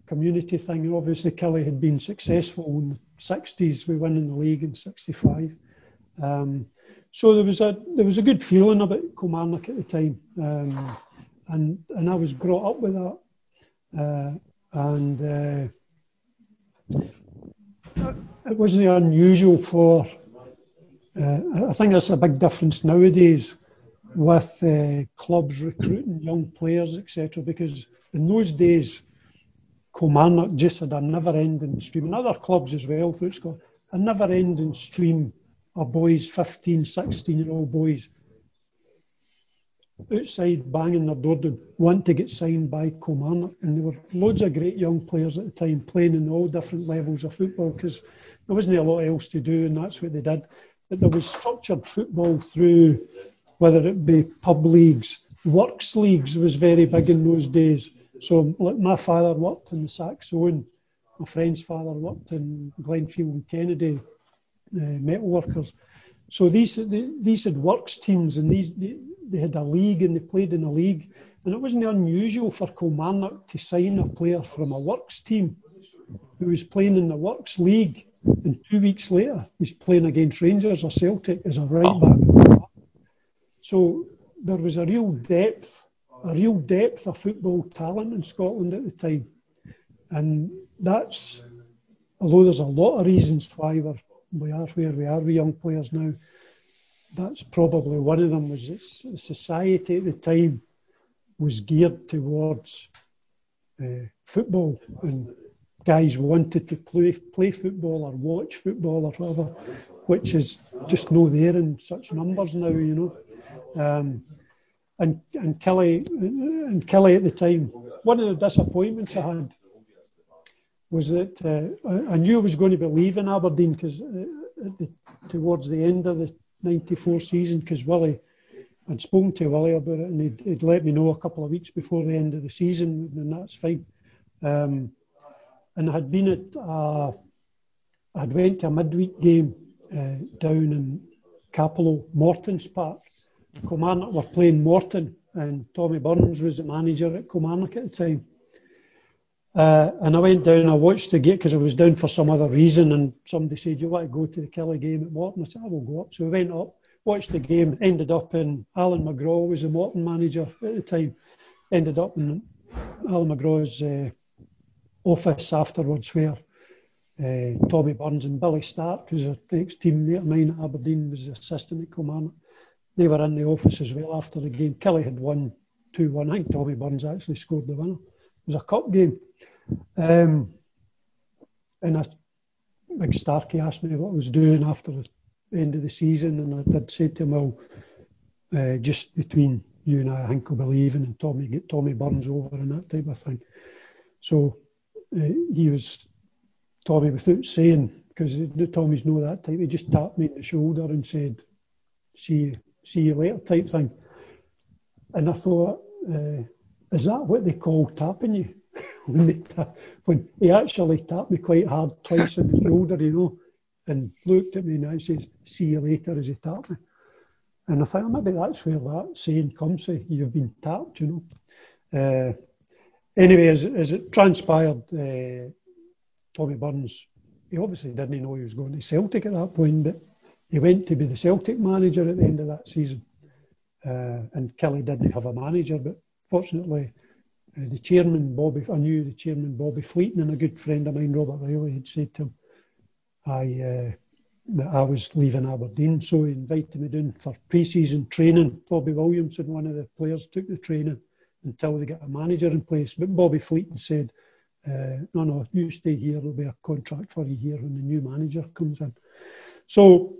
community thing. Obviously, Killie had been successful in 60s. We won in the league in 65. Um, so there was a there was a good feeling about Kilmarnock at the time, um, and and I was brought up with that, uh, and uh, it wasn't unusual for. Uh, I think there's a big difference nowadays with uh, clubs recruiting young players, etc. Because in those days, Kilmarnock just had a never-ending stream, and other clubs as well through Scotland, a never-ending stream of boys, 15, 16-year-old boys, outside banging their door wanting to get signed by Kilmarnock. And there were loads of great young players at the time playing in all different levels of football because there wasn't a lot else to do, and that's what they did. But there was structured football through, whether it be pub leagues, works leagues was very big in those days. So like my father worked in the Saxone, my friend's father worked in Glenfield and Kennedy, uh, metalworkers. So these these had works teams and these they, they had a league and they played in a league. And it wasn't unusual for Kilmarnock to sign a player from a works team who was playing in the works league and two weeks later he's playing against Rangers or Celtic as a right back. So there was a real depth, a real depth of football talent in Scotland at the time. And that's although there's a lot of reasons why we're we are where we are with young players now. That's probably one of them. Was that society at the time was geared towards uh, football, and guys wanted to play play football or watch football or whatever, which is just no there in such numbers now, you know. Um, and and Killie and Killie at the time, one of the disappointments I had was that uh, I knew I was going to be leaving Aberdeen because uh, towards the end of the '94 season, because Willie, I'd spoken to Willie about it, and he'd, he'd, let me know a couple of weeks before the end of the season, and that's fine. Um, and I had been at, uh, I'd went to a midweek game uh, down in Cappielow, Morton's Park. Kilmarnock were playing Morton, and Tommy Burns was the manager at Kilmarnock at the time. Uh, and I went down, I watched the game because I was down for some other reason, and somebody said, You want to go to the Killie game at Morton? I said, I will go up. So we went up, watched the game, ended up in Allan McGraw was the Morton manager at the time, ended up in Allan McGraw's uh, office afterwards, where uh, Tommy Burns and Billy Stark, who's an ex teammate of mine at Aberdeen, was assistant at Kilmarnock. They were in the office as well after the game. Killie had won 2 1. I think Tommy Burns actually scored the winner. It was a cup game. Um, and a big Starkey asked me what I was doing after the end of the season, and I did say to him, well, uh, just between you and I, I think I'll be leaving, and Tommy get Tommy Burns over and that type of thing. So uh, he was Tommy without saying, because Tommy's know that type. He just tapped me on the shoulder and said, "See you, see you later," type thing. And I thought, uh, is that what they call tapping you? *laughs* when, they ta- when he actually tapped me quite hard twice on the shoulder, you know, and looked at me and I says, "See you later," as he tapped me. And I thought maybe that's where that saying comes from. You've been tapped, you know. Uh, anyway, as, as it transpired, uh, Tommy Burns, he obviously didn't know he was going to Celtic at that point, but he went to be the Celtic manager at the end of that season. Uh, and Killie didn't have a manager, but fortunately, uh, the chairman, Bobby, I knew the chairman, Bobby Fleeting, and a good friend of mine, Robert Riley, had said to him, I, uh, that I was leaving Aberdeen, so he invited me down for pre-season training. Bobby Williamson, one of the players, took the training until they get a manager in place. But Bobby Fleeting said, uh, no, no, you stay here. There'll be a contract for you here when the new manager comes in. So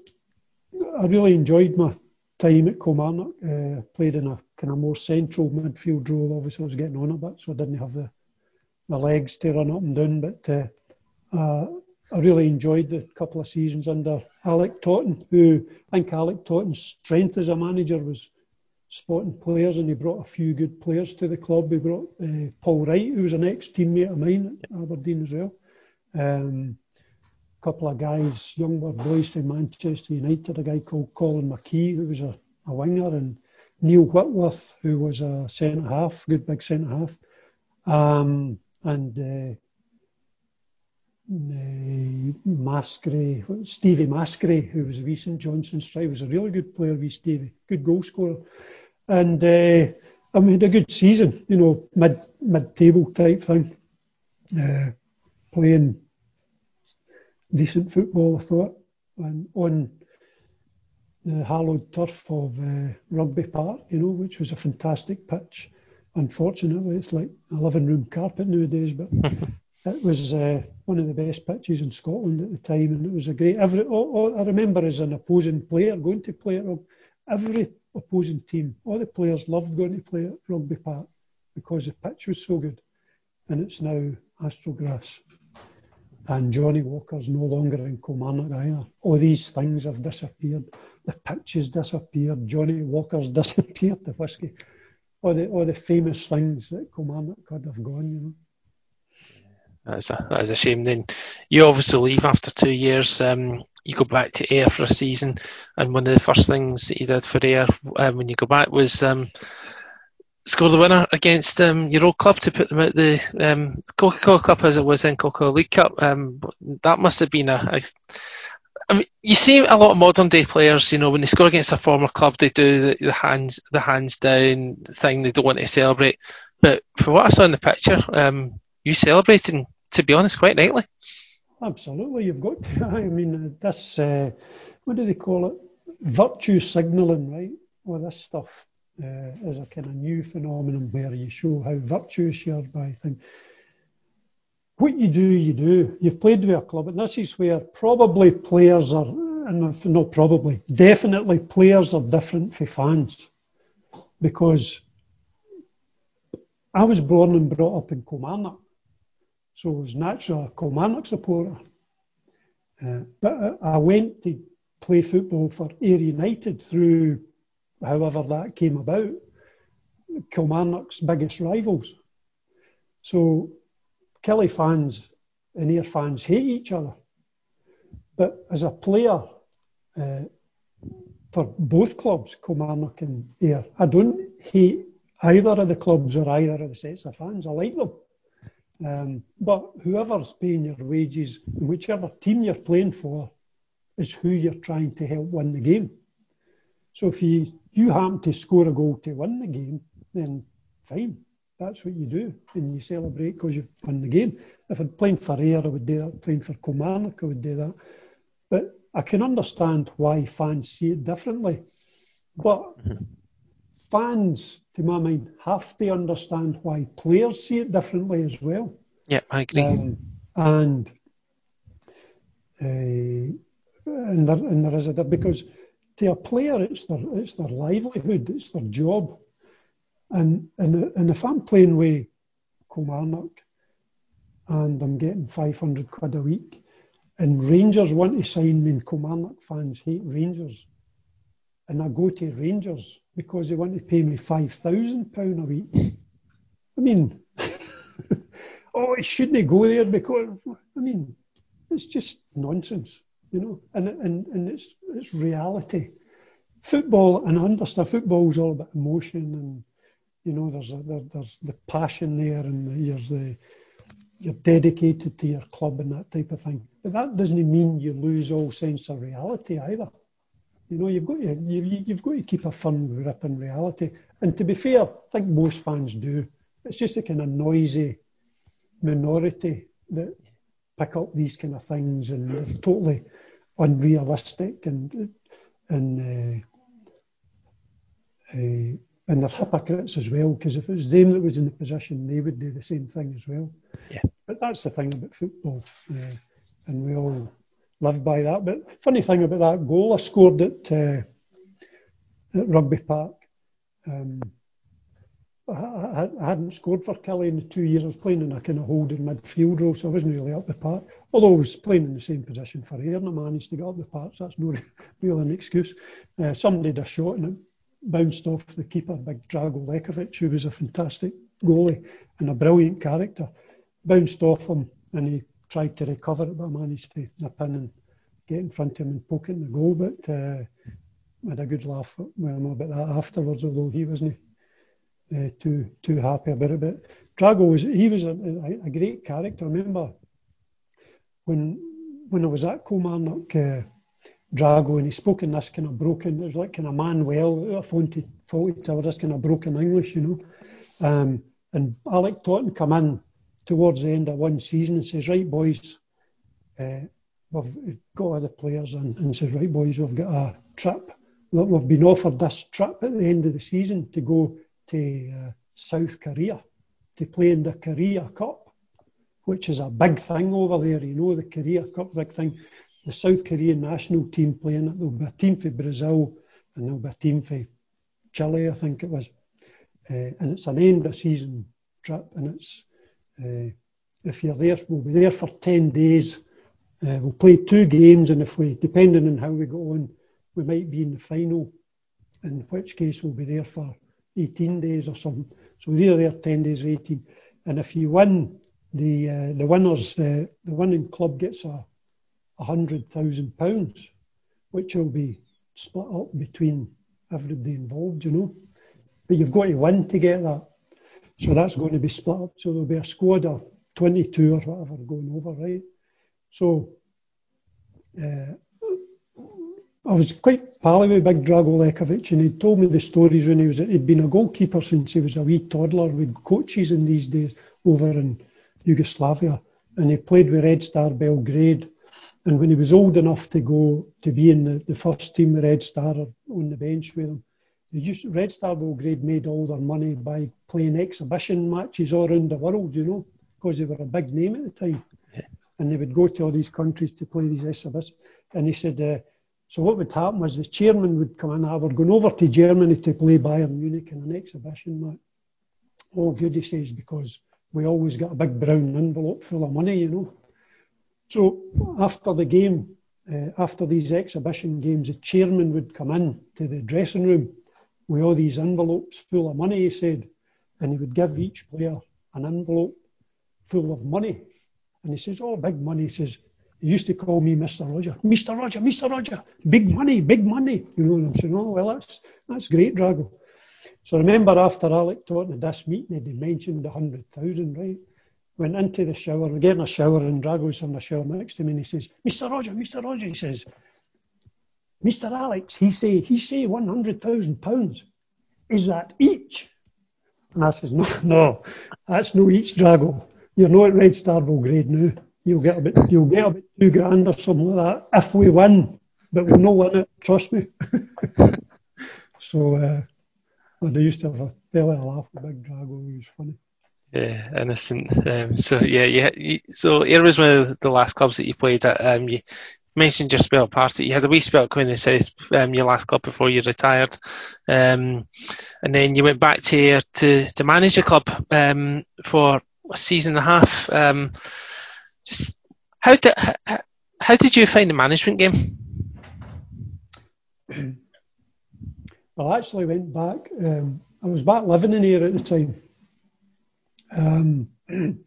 I really enjoyed my time at Kilmarnock. Uh, played in a kind of more central midfield role. Obviously, I was getting on a bit, so I didn't have the, the legs to run up and down. But uh, uh, I really enjoyed the couple of seasons under Alec Totten, who I think Alec Totten's strength as a manager was spotting players, and he brought a few good players to the club. He brought uh, Paul Wright, who was an ex-teammate of mine at Aberdeen as well. Um, couple of guys, younger boys from Manchester United, a guy called Colin McKee, who was a, a winger, and Neil Whitworth, who was a centre half, good big centre half, um, and uh, uh, Stevie Maskrey, who was a St Johnstone striker, was a really good player with Stevie, good goal scorer. And uh, I mean, had a good season, you know, mid mid table type thing, uh, playing decent football, I thought, and on the hallowed turf of uh, Rugby Park, you know, which was a fantastic pitch. Unfortunately, it's like a living room carpet nowadays, but *laughs* it was uh, one of the best pitches in Scotland at the time, and it was a great. Every, oh, oh, I remember as an opposing player going to play at every opposing team, all the players loved going to play at Rugby Park because the pitch was so good, and it's now Astrograph. And Johnnie Walker's no longer in Kilmarnock either. All these things have disappeared. The pitches disappeared. Johnnie Walker's *laughs* disappeared. The whisky, all the all the famous things that Kilmarnock could have gone. You know. That's a that is a shame. Then you obviously leave after two years. Um, you go back to Ayr for a season, and one of the first things that you did for Ayr um, when you go back was um, score the winner against um, your old club to put them at the um, Coca-Cola Cup as it was in Coca-Cola League Cup. Um, that must have been a, a I mean, you see a lot of modern day players, you know, when they score against a former club, they do the, the hands, the hands down thing. They don't want to celebrate. But for what I saw in the picture, um, you celebrating, to be honest, quite rightly. Absolutely, you've got to. *laughs* I mean, this, uh, what do they call it? Virtue signalling, right? All this stuff uh, a kind of new phenomenon where you show how virtuous you are by things. What you do, you do. You've played with a club, and this is where probably players are, and not probably, definitely players are different for fans. Because I was born and brought up in Kilmarnock. So I was naturally a Kilmarnock supporter. Uh, but I went to play football for Ayr United through however that came about, Kilmarnock's biggest rivals. So Killie fans and Ayr fans hate each other. But as a player uh, for both clubs, Kilmarnock and Ayr, I don't hate either of the clubs or either of the sets of fans. I like them. Um, but whoever's paying your wages, whichever team you're playing for, is who you're trying to help win the game. So if you, you happen to score a goal to win the game, then fine. That's what you do, and you celebrate because you've won the game. If I'm playing for Ayr, I would do that. Playing for Kilmarnock, I would do that. But I can understand why fans see it differently. But mm-hmm fans, to my mind, have to understand why players see it differently as well. Yeah, I agree. Um, and uh, and, there, and there is a because to a player it's their it's their livelihood, it's their job, and and and if I'm playing with Kilmarnock and I'm getting 500 quid a week, and Rangers want to sign me, and Kilmarnock fans hate Rangers, and I go to Rangers because they want to pay me £5,000 a week. I mean, *laughs* oh, shouldn't go there because, I mean, it's just nonsense, you know, and, and, and it's, it's reality. Football, and I understand football is all about emotion and, you know, there's, a, there, there's the passion there and there's the, you're dedicated to your club and that type of thing. But that doesn't mean you lose all sense of reality either. You know, you've got to, you, you've got to keep a firm grip on reality. And to be fair, I think most fans do. It's just a kind of noisy minority that pick up these kind of things and they're totally unrealistic and and uh, uh, and they're hypocrites as well because if it was them that was in the position, they would do the same thing as well. Yeah. But that's the thing about football, uh, and we all live by that. But funny thing about that goal I scored at, uh, at Rugby Park, um, I, hadn't scored for Killie in the two years. I was playing in a kind of holding midfield role, so I wasn't really up the park. Although I was playing in the same position for Ayr and I managed to get up the park, so that's no *laughs* real an excuse. Uh, somebody did a shot and it bounced off the keeper, big Drago Lekovic, who was a fantastic goalie and a brilliant character. Bounced off him and he tried to recover it, but I managed to nip in and get in front of him and poke it in the goal. But uh, I had a good laugh with him about that afterwards, although he wasn't uh, too too happy about it. But Drago was he was a, a, great character. I remember when when I was at Kilmarnock, uh, Drago, and he spoke in this kind of broken, it was like kind of Manuel, a to Fawlty to this kind of broken English, you know. Um, and Alec Totten come in towards the end of one season and says, right, boys, uh, we've got other players in, and says, right, boys, we've got a trip. Look, we've been offered this trip at the end of the season to go to uh, South Korea to play in the Korea Cup. which is a big thing over there, you know, the Korea Cup big thing. The South Korean national team playing it. There'll be a team for Brazil and there'll be a team for Chile, I think it was. Uh, and it's an end of season trip and it's uh, if you're there, we'll be there for 10 days. Uh, we'll play two games, and if we, depending on how we go on, we might be in the final, in which case we'll be there for 18 days or something. So we're either there 10 days or 18. And if you win, the uh, the winners, uh, the winning club gets a, a hundred thousand pounds, which will be split up between everybody involved, you know. But you've got to win to get that. So that's going to be split up. So there'll be a squad of 22 or whatever going over, right? So uh, I was quite pally with Big Drago Lekovic, and he told me the stories when he was he'd been a goalkeeper since he was a wee toddler with coaches in these days over in Yugoslavia, and he played with Red Star Belgrade. And when he was old enough to go to be in the, the first team, the Red Star on the bench with him, used, Red Star Belgrade made all their money by playing exhibition matches all around the world, you know because they were a big name at the time. Yeah. And they would go to all these countries to play these exhibitions. And he said, uh, so what would happen was the chairman would come in, I were going over to Germany to play Bayern Munich in an exhibition match. Oh, good, he says, because we always got a big brown envelope full of money, you know. So after the game, uh, after these exhibition games, the chairman would come in to the dressing room with all these envelopes full of money, he said, and he would give each player an envelope full of money. And he says, Oh, big money. He says, He used to call me Mr. Roger. Mr. Roger, Mr. Roger, big money, big money. You know, and I'm saying, Oh, well, that's, that's great, Drago. So I remember after Alec Thornton at this meeting, he'd mentioned the 100,000, right? Went into the shower, we're getting a shower, and Drago's in the shower next to me, and he says, Mr. Roger, Mr. Roger, he says, Mr. Alex, he say, he say 100,000 pounds. Is that each? And I says, no, *laughs* no, that's no each, Drago. You're not at Red Star Belgrade now. You'll get a bit, you'll get a bit two grand or something like that if we win, but we'll not win it. Trust me. *laughs* so uh, I used to have a fairly laugh with Big Drago. He was funny. Yeah, innocent. Um, so yeah, yeah. So here was one of the last clubs that you played at. Um, you mentioned your spell party. You had a wee spell coming in the south, um, your last club before you retired, um, and then you went back to to to manage a club um, for a season and a half. Um, just how did how, how did you find the management game? *clears throat* Well, I actually went back. Um, I was back living in here at the time, um, *clears throat*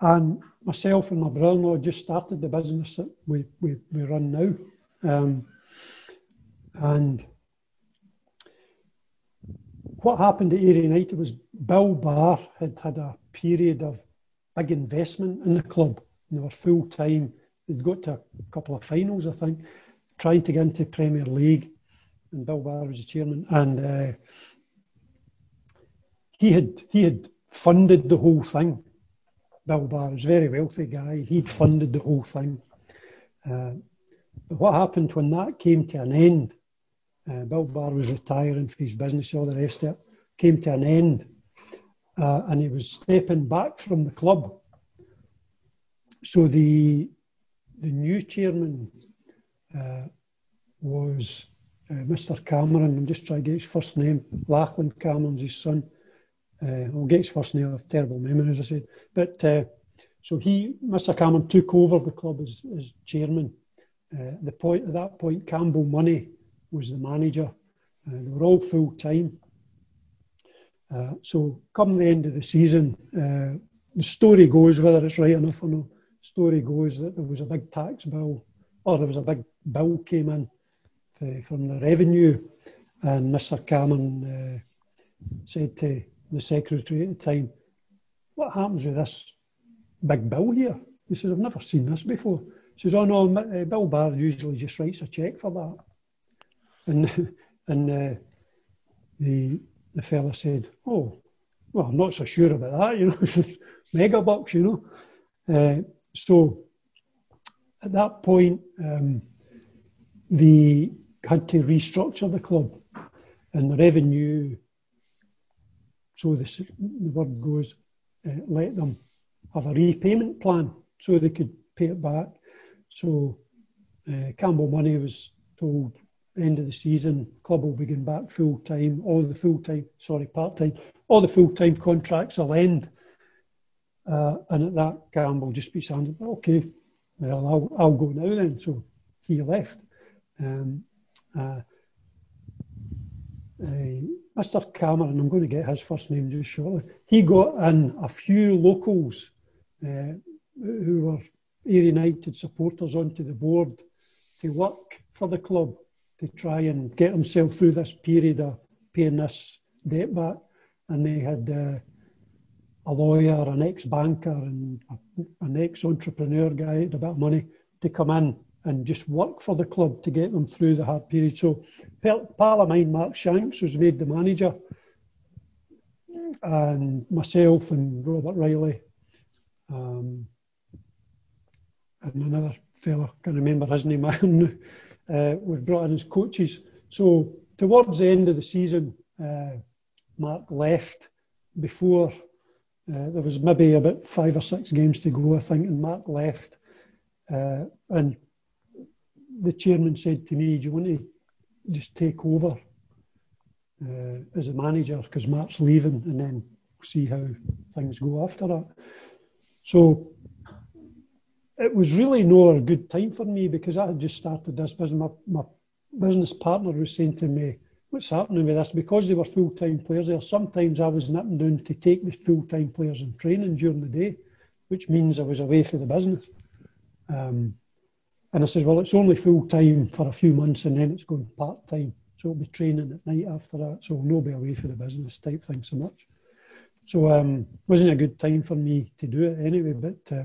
and myself and my brother-in-law just started the business that we we, we run now, um, and what happened at Ayr United was Bill Barr had had a period of big investment in the club. They were full time. They'd got to a couple of finals, I think, trying to get into Premier League. And Bill Barr was the chairman. And uh, he had he had funded the whole thing. Bill Barr was a very wealthy guy. He'd funded the whole thing. Uh, but what happened when that came to an end? Uh, Bill Barr was retiring for his business, all the rest of it. Came to an end uh, and he was stepping back from the club. So the the new chairman uh, was uh, Mr. Cameron. I'm just trying to get his first name. Lachlan Cameron's his son. Uh, I'll get his first name. I have terrible memory, as I said. But uh, so he, Mr. Cameron, took over the club as, as chairman. Uh, the point at that point, Campbell Money was the manager. Uh, they were all full time. So come the end of the season, the story goes, whether it's right enough or not, story goes that there was a big tax bill, or there was a big bill came in uh, from the revenue, and Mr. Cameron uh, said to the secretary at the time, "What happens with this big bill here?" He said, "I've never seen this before." He says, "Oh no, uh, Bill Barr usually just writes a cheque for that," and *laughs* and uh, the the fella said, "Oh, well, I'm not so sure about that. You know, *laughs* mega bucks. You know." Uh, so at that point, um, they had to restructure the club, and the revenue. So the, the word goes, uh, let them have a repayment plan so they could pay it back. So uh, Campbell Money was told end of the season, club will begin back full time. All the full time, sorry, part time, all the full time contracts will end. Uh, and at that, Campbell just be saying, okay, well, I'll, I'll go now then. So he left. Um, uh, uh, Mr. Cameron, I'm going to get his first name just shortly. He got in a few locals uh, who were Ayr United supporters onto the board to work for the club to try and get himself through this period of paying this debt back. And they had uh, a lawyer, an ex-banker, and an ex-entrepreneur guy had a bit of money to come in and just work for the club to get them through the hard period. So, pal of mine, Mark Shanks, was made the manager, and myself and Robert Riley, um, and another fella, can't remember his name, *laughs* uh, were brought in as coaches. So, towards the end of the season, uh, Mark left before uh, there was maybe about five or six games to go, I think, and Mark left. Uh, and the chairman said to me, Do you want to just take over uh, as a manager because Mark's leaving and then see how things go after that? So it was really no a good time for me because I had just started this business. My, my business partner was saying to me, what's happening with this? Because they were full-time players there, sometimes I was nipping down to take the full-time players in training during the day, which means I was away for the business. Um, and I said, well, it's only full-time for a few months and then it's going part-time. So it'll be training at night after that, so no be away for the business type thing so much. So um, wasn't a good time for me to do it anyway, but uh,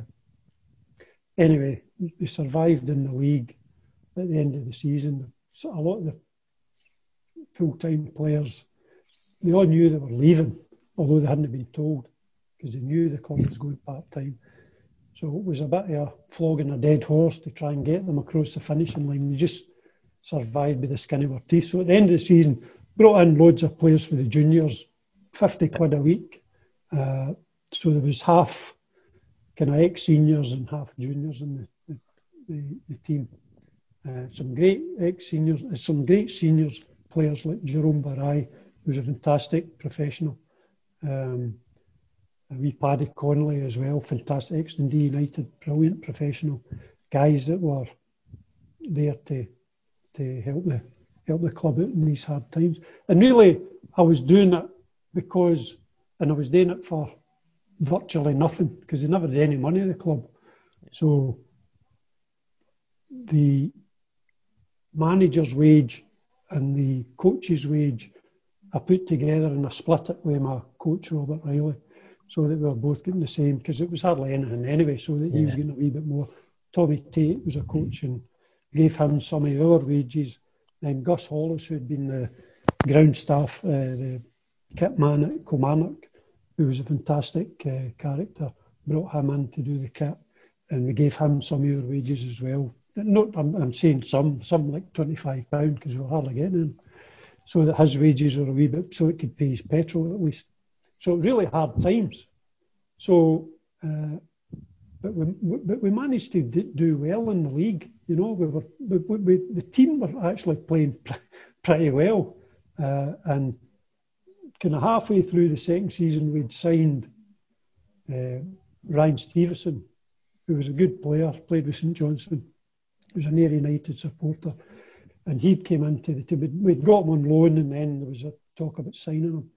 anyway, they survived in the league at the end of the season. So a lot of the full-time players, they all knew they were leaving, although they hadn't been told, because they knew the club was going part-time. So it was a bit of a flogging a dead horse to try and get them across the finishing line. They just survived by the skin of our teeth. So at the end of the season, brought in loads of players for the juniors, 50 quid a week. Uh, so there was half kind of ex-seniors and half juniors in the, the, the, the team. Uh, some great ex-seniors, some great seniors players like Jerome Vareille, who's a fantastic professional. Um, wee Paddy Connolly as well, fantastic ex Dundee United, brilliant professional guys that were there to to help the help the club out in these hard times. And really, I was doing it because, and I was doing it for virtually nothing because they never had any money at the club. So the manager's wage and the coach's wage I put together and I split it with my coach Robert Riley so that we were both getting the same because it was hardly anything anyway so that he was getting a wee bit more. Tommy Tate was a coach and gave him some of our wages. Then Gus Hollis, who had been the ground staff, uh, the kit man at Kilmarnock, who was a fantastic uh, character, brought him in to do the kit, and we gave him some of our wages as well. Not, I'm, I'm saying some, some like twenty-five pound because we were hardly getting them, so that his wages were a wee bit, so it could pay his petrol at least. So really hard times. So, uh, but we, but we managed to do well in the league. You know, we were we, we, the team were actually playing *laughs* pretty well, uh, and kind of halfway through the second season, we'd signed uh, Ryan Stevenson, who was a good player, played with St Johnstone, was an Ayr United supporter, and he came into the team. We'd got him on loan, and then there was a talk about signing him.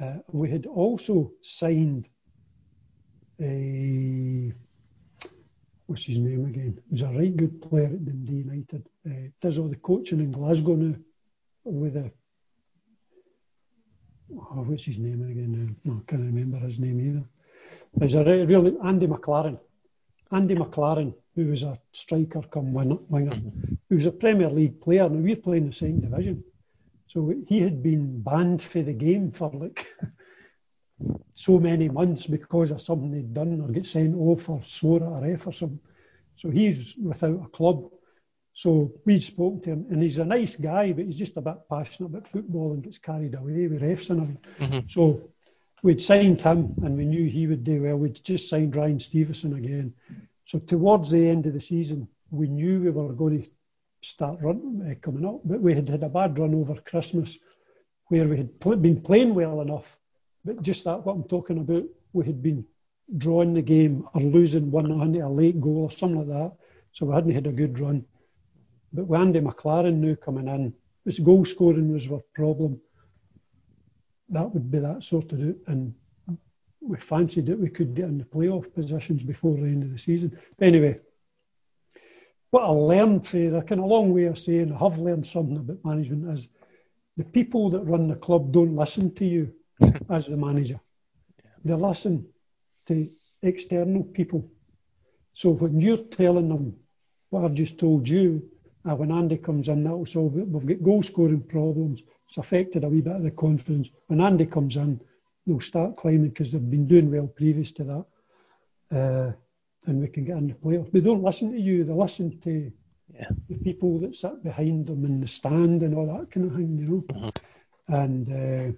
Uh, we had also signed a what's his name again? He was a right good player at Dundee United. Uh, does all the coaching in Glasgow now with a oh, what's his name again? No, I can't remember his name either. There's a really Andy McLaren. Andy McLaren, who was a striker come winger, who was a Premier League player. Now we were playing the same division. So he had been banned for the game for like *laughs* so many months because of something he'd done or get sent off or swore at a ref or something. So he's without a club. So we spoke to him, and he's a nice guy, but he's just a bit passionate about football and gets carried away with refs and everything. Mm-hmm. So we'd signed him and we knew he would do well. We'd just signed Ryan Stevenson again. So towards the end of the season, we knew we were going to start run, uh, coming up, but we had had a bad run over Christmas where we had pl- been playing well enough, but just that what I'm talking about, we had been drawing the game or losing one on a late goal or something like that. So we hadn't had a good run. But with Andy McLaren now coming in, his goal scoring was our problem. That would be that sort of it. And we fancied that we could get in the playoff positions before the end of the season. But anyway, what I learned from a kind of long way of saying I have learned something about management is the people that run the club don't listen to you *laughs* as the manager. They listen to external people. So when you're telling them what I've just told you, uh, when Andy comes in, that will solve it. We've got goal scoring problems. It's affected a wee bit of the confidence. When Andy comes in, they'll start climbing because they've been doing well previous to that. Uh, and we can get in the playoffs. They don't listen to you, they listen to yeah. the people that sit behind them in the stand and all that kind of thing, you know. Mm-hmm. And uh,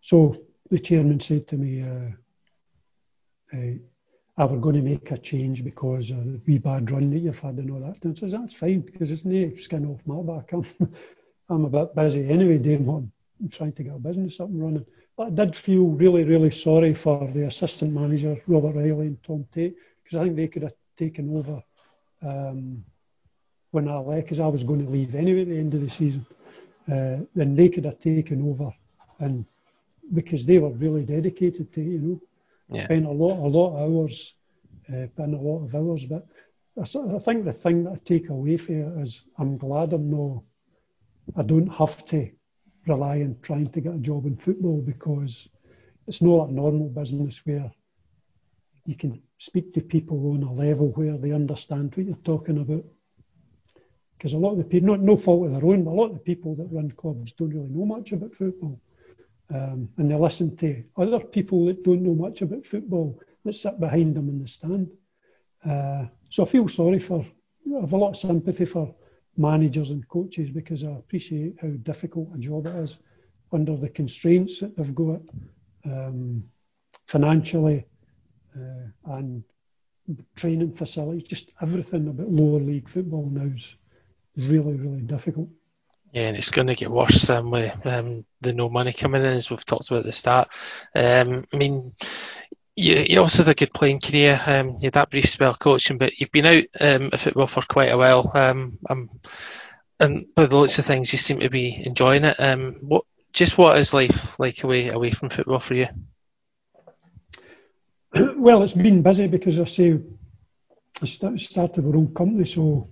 so the chairman said to me, uh, uh, I were going to make a change because of the wee bad run that you've had and all that. And I says, that's fine, because it's no skin off my back. *laughs* I'm, I'm a bit busy anyway doing what I'm trying to get a business up and running. But I did feel really, really sorry for the assistant manager, Robert Riley and Tom Tate, because I think they could have taken over um, when I left, because I was going to leave anyway at the end of the season. Uh, then they could have taken over, and because they were really dedicated to you know. Yeah. Spent a lot, a lot of hours, uh, been a lot of hours. But I, I think the thing that I take away from it is I'm glad I'm not, I don't have to rely on trying to get a job in football because it's not a normal business where you can speak to people on a level where they understand what you're talking about. Because a lot of the people, not no fault of their own, but a lot of the people that run clubs don't really know much about football. Um, and they listen to other people that don't know much about football that sit behind them in the stand. Uh, so I feel sorry for, I have a lot of sympathy for managers and coaches because I appreciate how difficult a job it is under the constraints that they've got um, financially uh, and training facilities, just everything about lower league football now is really, really difficult. Yeah, and it's going to get worse um, with um, the no money coming in, as we've talked about at the start. Um, I mean, you, you also had a good playing career. Um, you had that brief spell coaching, but you've been out um, of football for quite a while. Um, and by the looks of things, you seem to be enjoying it. Um, what, just what is life like away away from football for you? *clears throat* Well, it's been busy because I say I started our own company, so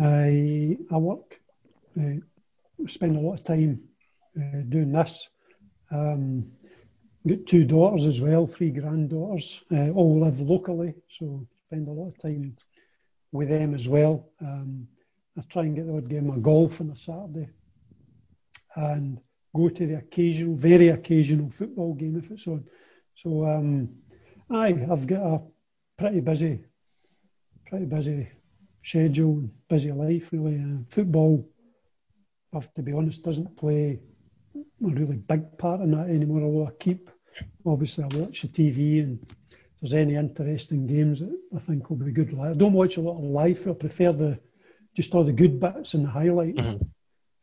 I I work uh, spend a lot of time uh, doing this. Um, got two daughters as well, three granddaughters, uh, all live locally, so spend a lot of time with them as well. Um, I try and get the odd game of golf on a Saturday and go to the occasional, very occasional football game if it's on. So, um, aye, I've got a pretty busy, pretty busy schedule, busy life really. Uh, football have to be honest, doesn't play a really big part in that anymore. Although I keep, obviously, I watch the TV and if there's any interesting games that I think will be good. I don't watch a lot of live. I prefer the just all the good bits and the highlights mm-hmm.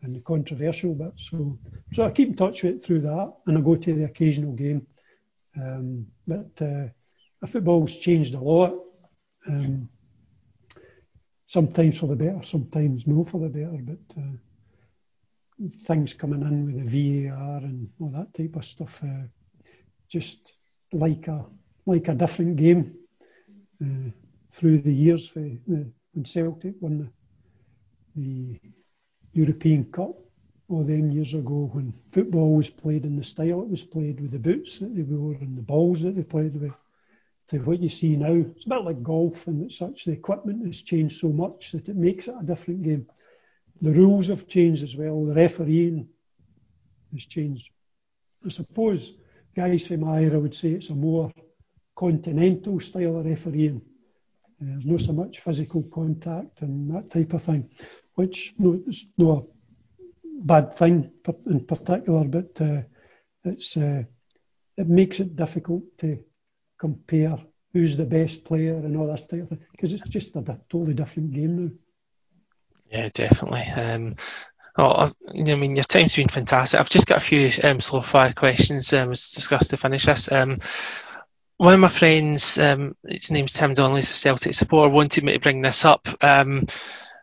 and the controversial bits. So, so I keep in touch with it through that, and I go to the occasional game. Um, but uh, football's changed a lot. Um, sometimes for the better, sometimes no for the better. But uh, things coming in with the VAR and all that type of stuff, uh, just like a like a different game uh, through the years. For, uh, when Celtic won the, the European Cup all them years ago, when football was played in the style it was played, with the boots that they wore and the balls that they played with, to what you see now, it's a bit like golf and such. The equipment has changed so much that it makes it a different game. The rules have changed as well. The refereeing has changed. I suppose guys from Ira would say it's a more continental style of refereeing. Uh, there's not so much physical contact and that type of thing, which no, it's not a bad thing in particular, but uh, it's uh, it makes it difficult to compare who's the best player and all that type of thing because it's just a totally different game now. Yeah, definitely. Um, oh, I mean, your time's been fantastic. I've just got a few um, slow fire questions um, discussed to finish this. Um, one of my friends, um, his name's Tim Donnelly, he's a Celtic supporter, wanted me to bring this up. Um,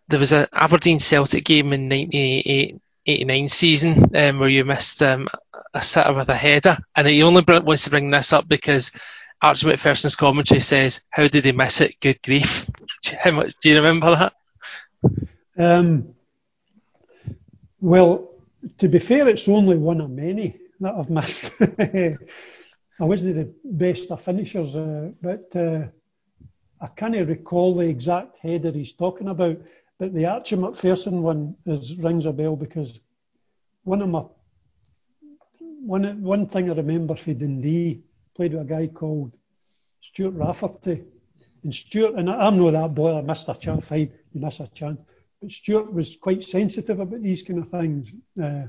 there was an Aberdeen Celtic game in 1988 89 season um, where you missed um, a sitter with a header, and he only wants to bring this up because Archie Macpherson's commentary says, "How did he miss it? Good grief!" How *laughs* much do you remember that? Um, well, to be fair, it's only one of many that I've missed. *laughs* I wasn't the best of finishers, uh, but uh, I can't recall the exact header he's talking about. But the Archie Macpherson one is, rings a bell because one of my one one thing I remember for Dundee played with a guy called Stuart Rafferty. And Stuart, and I'm not that boy, I missed a chance, fine, you miss a chance. But Stuart was quite sensitive about these kind of things. Uh,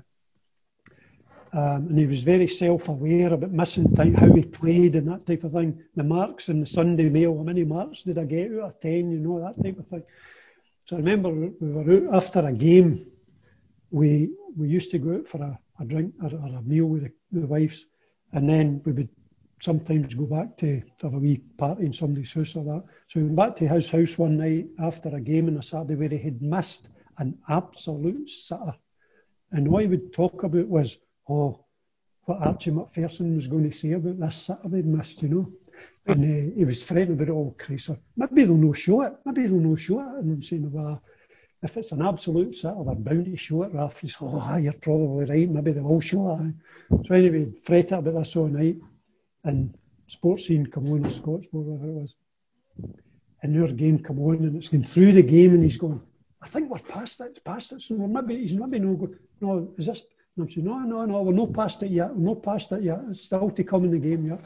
um, and he was very self-aware about missing time, how he played and that type of thing. The marks in the Sunday Mail, how many marks did I get out of 10, you know, that type of thing. So I remember we were out after a game. We we used to go out for a, a drink or, or, a meal with the, the wives, and then we would sometimes go back to, have a wee party in somebody's house or that. So we went back to his house one night after a game on a Saturday where he had missed an absolute sitter. And all he would talk about was, oh, what Archie Macpherson was going to say about this sitter they'd missed, you know. And uh, he was fretting about it all, Chris. Maybe they'll no show it. Maybe they'll no show it. And I'm saying, well, if it's an absolute sitter, they're bound to show it, Ralph. He's, oh, you're probably right. Maybe they will show it. So anyway, fretted about this all night. And Sportscene come on, or Scotsport, whatever it was. And our game come on, and it's going through the game, and he's going, I think we're past it. Past it. So maybe he's maybe no go. No, is this? And I'm saying, no, no, no, we're not past it yet. We're not past it yet. It's still to come in the game yet.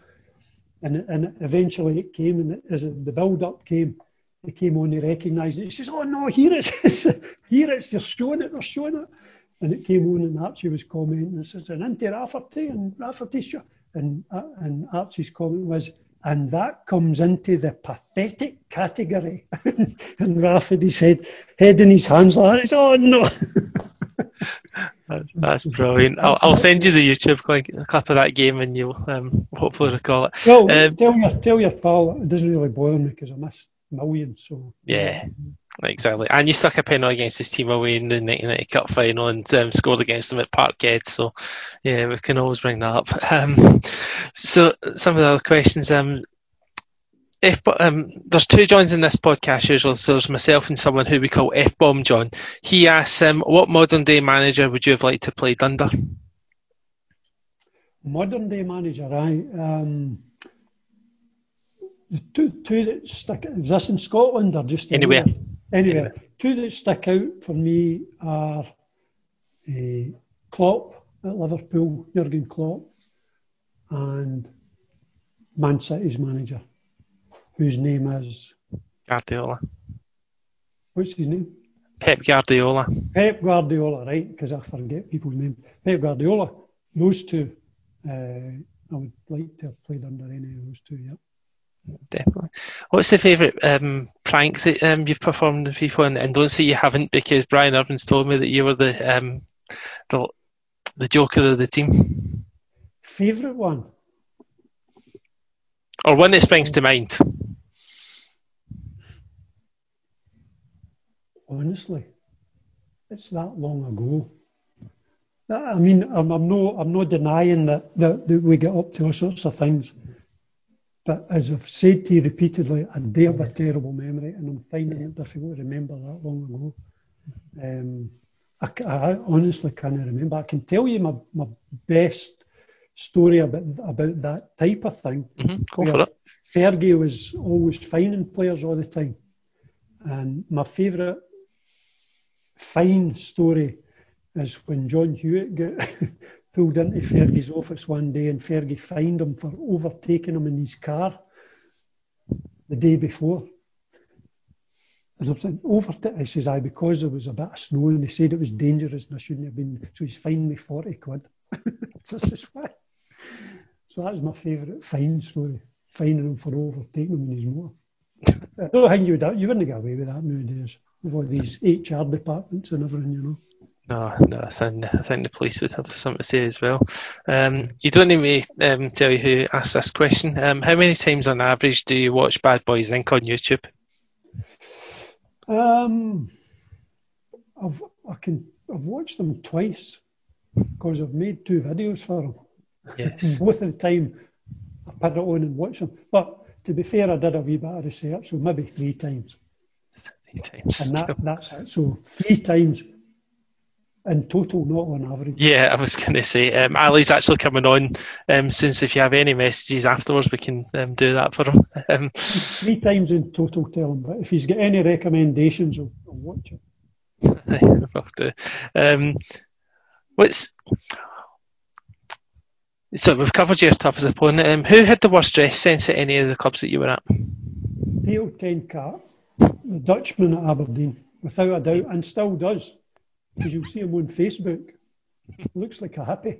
And, and eventually it came, and as the build up came, it came on, he recognised it. He says, Oh no, here it is. *laughs* here it's, they're showing it, they're showing it. And it came on, and Archie was commenting, and says, An anti Rafferty, and Rafferty's show. And, uh, and Archie's comment was, and that comes into the pathetic category. *laughs* and Rafferty's head, head in his hands like *laughs* that. Oh no. That's, that's brilliant. I'll, I'll, send you the YouTube clip, clip of that game and you'll um, hopefully recall it. Well, um, tell, your, tell your pal it doesn't really bother me because I missed millions. So Yeah, exactly. And you stuck a penalty against his team away in the 1990 Cup final and um, scored against them at Parkhead. So yeah, we can always bring that up. *laughs* Um, so some of the other questions. Um, F, um, there's two Johns in this podcast usually. So there's myself and someone who we call F Bomb John. He asks, um, what modern day manager would you have liked to play under? Modern day manager, I um, two two that stick. Is this in Scotland or just anywhere? Anywhere. Anywhere. Two that stick out for me are uh, Klopp at Liverpool, Jurgen Klopp, and Man City's manager whose name is Guardiola. What's his name? Pep Guardiola. Pep Guardiola, right? Because I forget people's names. Pep Guardiola. Those two, uh, I would like to have played under any of those two. Yeah. Definitely. What's the favourite um, prank that um, you've performed with people? And, and, don't say you haven't, because Brian Irvine's told me that you were the um, the the joker of the team. Favourite one? Or one that springs to mind? honestly, it's that long ago. I mean, I'm, I'm no, I'm not denying that, that, that we get up to all sorts of things, but as I've said to you repeatedly, I do have a terrible memory, and I'm finding it difficult to remember that long ago. Um, I, I, honestly can't remember. I can tell you my, my best story about about that type of thing. Mm-hmm. Go for it. Fergie was always finding players all the time, and my favourite fine story is when John Hewitt got *laughs* pulled into Fergie's office one day and Fergie fined him for overtaking him in his car the day before. And I'm saying, over to, he says, I because there was a bit of snow and they said it was dangerous and I shouldn't have been, so he's fined me 40 quid. *laughs* so I says, what? So that was my favourite fine story, fining him for overtaking him in his motor. I don't think you would, you wouldn't get away with that nowadays, with all these HR departments and everything, you know. No, no, I think, I think the police would have something to say as well. Um, you don't need me um, tell you who asked this question. Um, how many times on average do you watch Bad Boys Inc. on YouTube? Um, I've I can I've watched them twice because I've made two videos for them. Yes. *laughs* Both of the time I put it on and watch them. But to be fair, I did a wee bit of research, so maybe three times. Three times. And that, *laughs* that's it. So three times in total, not on average. Yeah, I was going to say, um, Ali's actually coming on um, since if you have any messages afterwards, we can um, do that for him. *laughs* Um, Three times in total, tell him. But if he's got any recommendations, I'll, I'll watch it. *laughs* will do. Um, what's so we've covered your toughest opponent. Um, who had the worst dress sense at any of the clubs that you were at? Theo ten Caat, the Dutchman at Aberdeen, without a doubt, and still does. Because you'll see him on Facebook. *laughs* Looks like a hippie.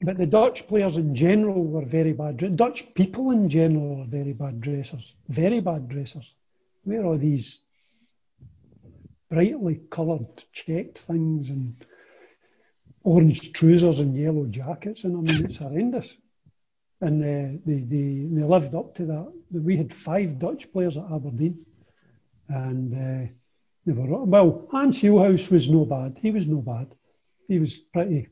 But the Dutch players in general were very bad. Dutch people in general are very bad dressers. Very bad dressers. Where are these brightly coloured checked things and orange trousers and yellow jackets? And I mean, it's horrendous. And uh, they, they, they lived up to that. We had five Dutch players at Aberdeen. And uh, they were, well, Hans Gillhaus was no bad. He was no bad. He was pretty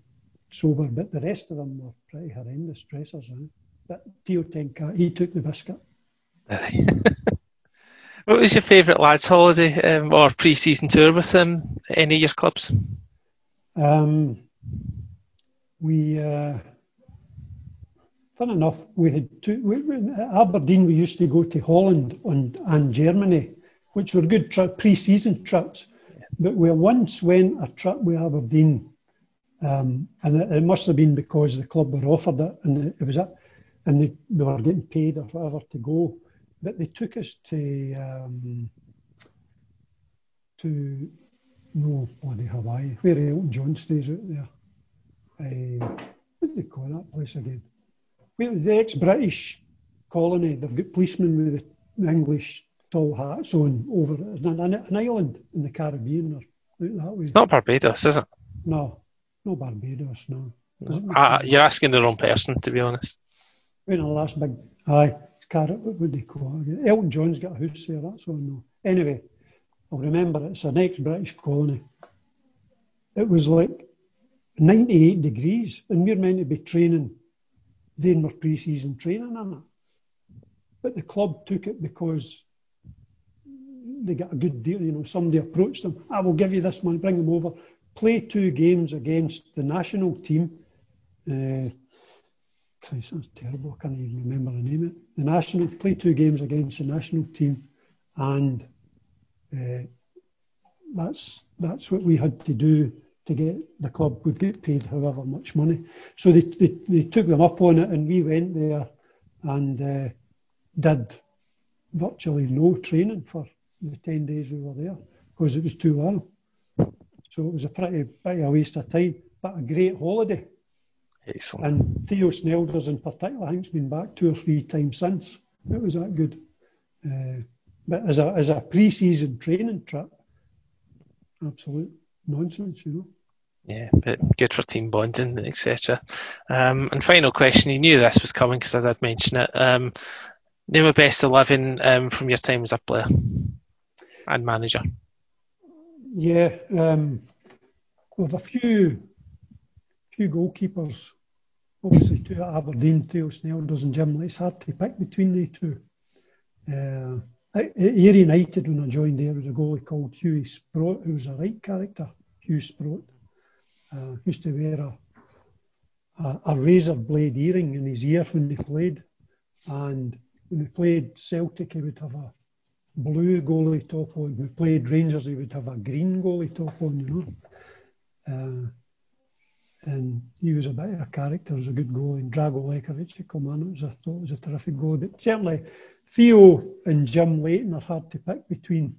sober, but the rest of them were pretty horrendous dressers. Eh? But Theo ten Caat, he took the biscuit. *laughs* what was your favourite lads' holiday um, or pre-season tour with um, any of your clubs? Um, we, uh, fun enough, we had two, we, we- at Aberdeen, we used to go to Holland and, and Germany, which were good tri- pre-season trips. But we once went a trip with Aberdeen, um, and it, it must have been because the club were offered it, and it, was it, and they, they were getting paid or whatever to go. But they took us to um, to no bloody Hawaii, where Elton John stays out there. Um, what do they call that place again? Where the ex-British colony. They've got policemen with the English tall hats on over an, an, an island in the Caribbean or out that way. It's not Barbados, is it? No, no Barbados, no. Uh, you're asking the wrong person, to be honest. When the last big, aye, Carrot, what would they call it? Elton John's got a house there, that's all I know. Anyway, I'll remember it's an ex-British colony. It was like 98 degrees, and we're meant to be training, doing our pre-season training in it. But the club took it because they got a good deal, you know, somebody approached them, I will give you this money, bring them over, play two games against the national team. Uh, Christ, that's terrible. I can't even remember the name of it. The national play two games against the national team, and uh, that's that's what we had to do to get the club would get paid however much money. So they they, they took them up on it, and we went there and uh, did virtually no training for the ten days we were there because it was too long. So it was a pretty bit of a waste of time, but a great holiday. Excellent. And Theo Snelders in particular, I think, has been back two or three times since. It was that good. Uh, but as a as a pre-season training trip, absolute nonsense, you know. Yeah, but good for team bonding, etc. Um, and final question, you knew this was coming because I did mention it. Um, name a best 11 um, from your time as a player and manager. Yeah, um, with a few few goalkeepers, obviously two at Aberdeen, Theo Snelders and Jim. It's hard to pick between the two. Uh, at Ayr United, when I joined there, was a goalie called Hughie Sprott, who was a right character, Hugh Sprott. Uh, used to wear a, a, a razor blade earring in his ear when he played. And when he played Celtic, he would have a blue goalie top on. He played Rangers, he would have a green goalie top on, you know. Uh, and he was a bit of a character, he was a good goalie. And Drago Lekovic at Kilmarnock was, I thought, was a terrific goalie. But certainly, Theo and Jim Leighton are hard to pick between.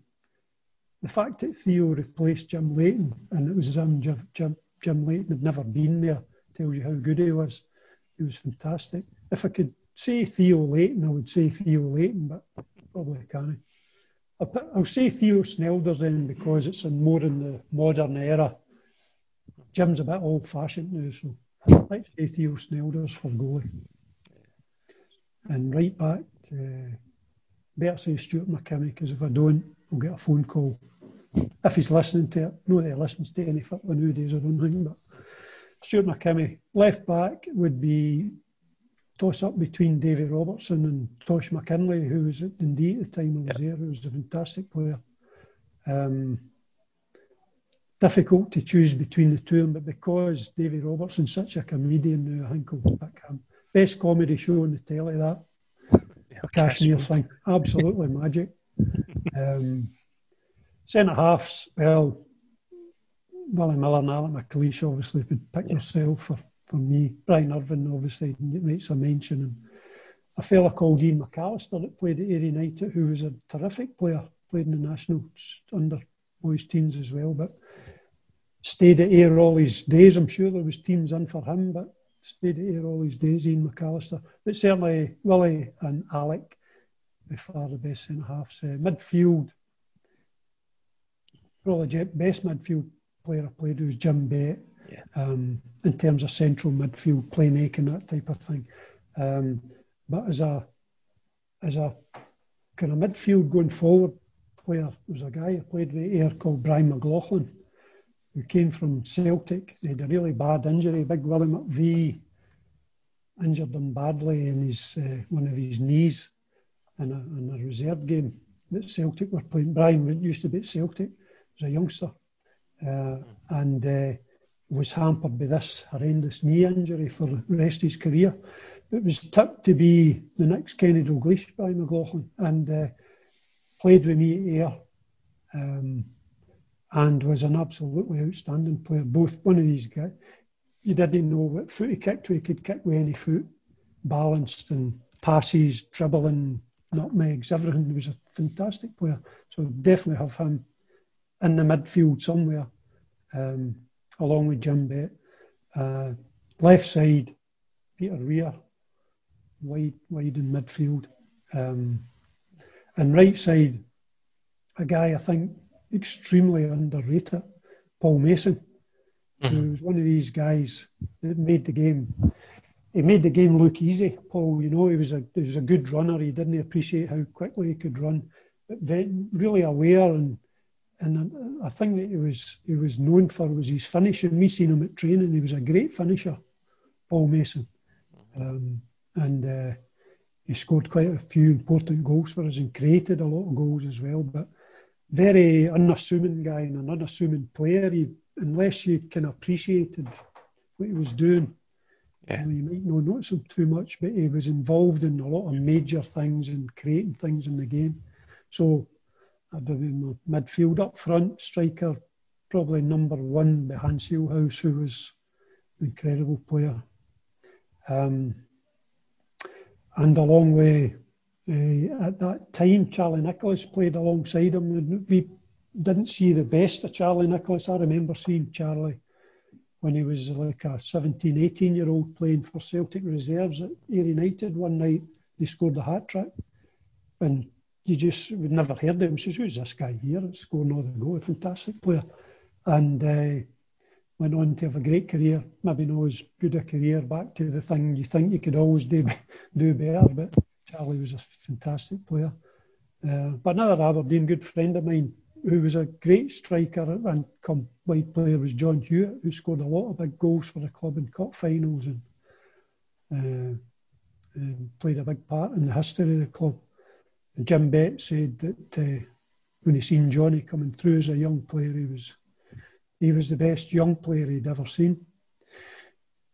The fact that Theo replaced Jim Leighton and it was Jim, Jim, Jim Leighton had never been there, tells you how good he was. he was fantastic. If I could say Theo Leighton, I would say Theo Leighton, but probably can't. I'll say Theo Snelders then because it's in more in the modern era. Jim's a bit old fashioned now, so I'd like to say Theo Snelders for goalie. And right back, uh, better say Stewart McKimmie because if I don't, I'll get a phone call. If he's listening to it, not that he listens to any football nowadays, I don't think, but Stewart McKimmie. Left back would be toss up between Davy Robertson and Tosh McKinlay, who was at Dundee at the time I was yep. there, who was a fantastic player. Um, difficult to choose between the two, but because Davy Robertson's such a comedian now, I think I'll pick him. Best comedy show on the telly, that. Yeah, Kashmir thing. Absolutely magic. *laughs* Um, centre halves, well, Willie Miller and Alec McLeish obviously would pick yeah. yourself for for me. Brian Irvine obviously makes a mention. And a fella called Ian McAllister that played at Ayr United, who was a terrific player, played in the national under boys teams as well, but stayed at Ayr all his days. I'm sure there was teams in for him, but stayed at Ayr all his days, Ian McAllister. But certainly Willie and Alec by far the best centre halves. Uh, midfield, probably the best midfield player I played was Jim Bett yeah. um, in terms of central midfield playmaking, that type of thing. Um, but as a as a kind of midfield going forward player, there was a guy who played with Ayr called Brian McLaughlin, who came from Celtic. He had a really bad injury. Big Willie McVie injured him badly in his uh, one of his knees in a, in a reserve game that Celtic were playing. Brian used to be at Celtic as a youngster. Uh, and uh, was hampered by this horrendous knee injury for the rest of his career. It was tipped to be the next Kenny Dalglish by McLaughlin and uh, played with me Ayr um, and was an absolutely outstanding player. Both one of these guys, you didn't know what foot he kicked with. He could kick with any foot, balanced and passes, dribbling, nutmegs, everything. He was a fantastic player. So definitely have him in the midfield somewhere. Um, along with Jim Bett. Uh, left side, Peter Weir, wide, wide in midfield. Um, and right side, a guy I think extremely underrated, Paul Mason, mm-hmm. who was one of these guys that made the game. He made the game look easy. Paul, you know, he was a he was a good runner. He didn't appreciate how quickly he could run, but then really aware and and I thing that he was he was known for was his finishing. We seen him at training; he was a great finisher, Paul Mason, um, and uh, he scored quite a few important goals for us and created a lot of goals as well. But very unassuming guy and an unassuming player. He, unless you kind of appreciated what he was doing, yeah. you, know, you might not notice him too much. But he was involved in a lot of major things and creating things in the game. So I'd have been midfield up front, striker, probably number one behind Gillhaus, who was an incredible player. Um, and along with, uh, at that time, Charlie Nicholas played alongside him. We didn't see the best of Charlie Nicholas. I remember seeing Charlie when he was like a 17, 18 year old playing for Celtic reserves at Ayr United one night. He scored the hat trick. And you just would never heard of him. Says, who's this guy here? scoring all the a fantastic player. And uh, went on to have a great career. Maybe not as good a career back to the thing you think you could always do do better. But Charlie was a fantastic player. Uh, but another Aberdeen good friend of mine who was a great striker and come wide player was John Hewitt, who scored a lot of big goals for the club in cup finals and, uh, and played a big part in the history of the club. Jim Bett said that uh, when he seen Johnny coming through as a young player, he was he was the best young player he'd ever seen.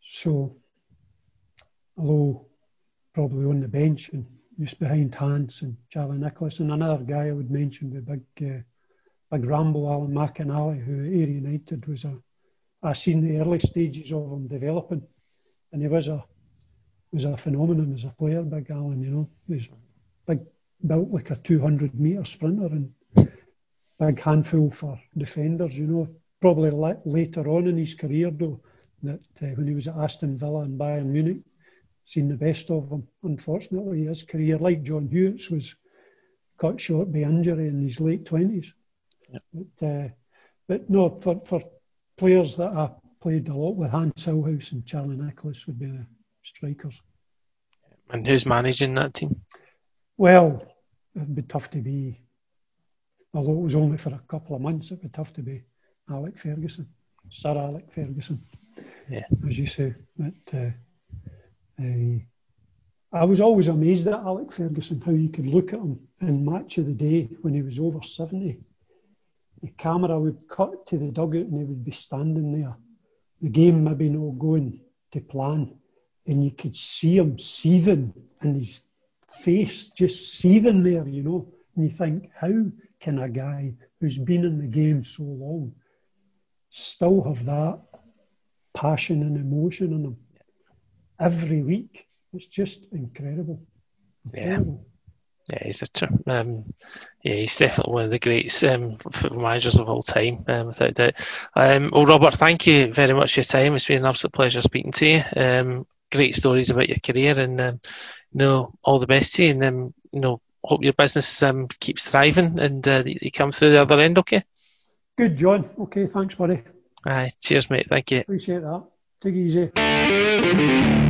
So, although probably on the bench and just behind Hans and Charlie Nicholas, and another guy I would mention, the big uh, big Rambo Alan McInally, who at Ayr United was a I seen the early stages of him developing, and he was a was a phenomenon as a player, Big Alan. You know, he's big built like a 200 metre sprinter and big handful for defenders, you know. Probably later on in his career, though, that uh, when he was at Aston Villa and Bayern Munich, seen the best of him. Unfortunately, his career, like John Hewitts, was cut short by injury in his late twenties. Yep. But, uh, but no, for, for players that I played a lot with, Hans Gillhaus and Charlie Nicholas would be the strikers. And who's managing that team? Well, it'd be tough to be, although it was only for a couple of months, it'd be tough to be Alec Ferguson, Sir Alec Ferguson. Yeah. As you say. But, uh, uh, I was always amazed at Alec Ferguson, how you could look at him in Match of the Day when he was over 70. The camera would cut to the dugout and he would be standing there. The game maybe not going to plan. And you could see him seething and his face just seething there, you know. And you think, how can a guy who's been in the game so long still have that passion and emotion in him every week? It's just incredible. incredible. Yeah. Yeah, he's a um, yeah, he's definitely one of the greats um, football managers of all time, um, without doubt. Um, well, Robert, thank you very much for your time. It's been an absolute pleasure speaking to you. Um, great stories about your career, and um, you know, all the best to you. And um, you know, hope your business um, keeps thriving and uh, you come through the other end. Okay. Good, John. Okay, thanks, buddy. Aye, cheers, mate. Thank you. Appreciate that. Take it easy.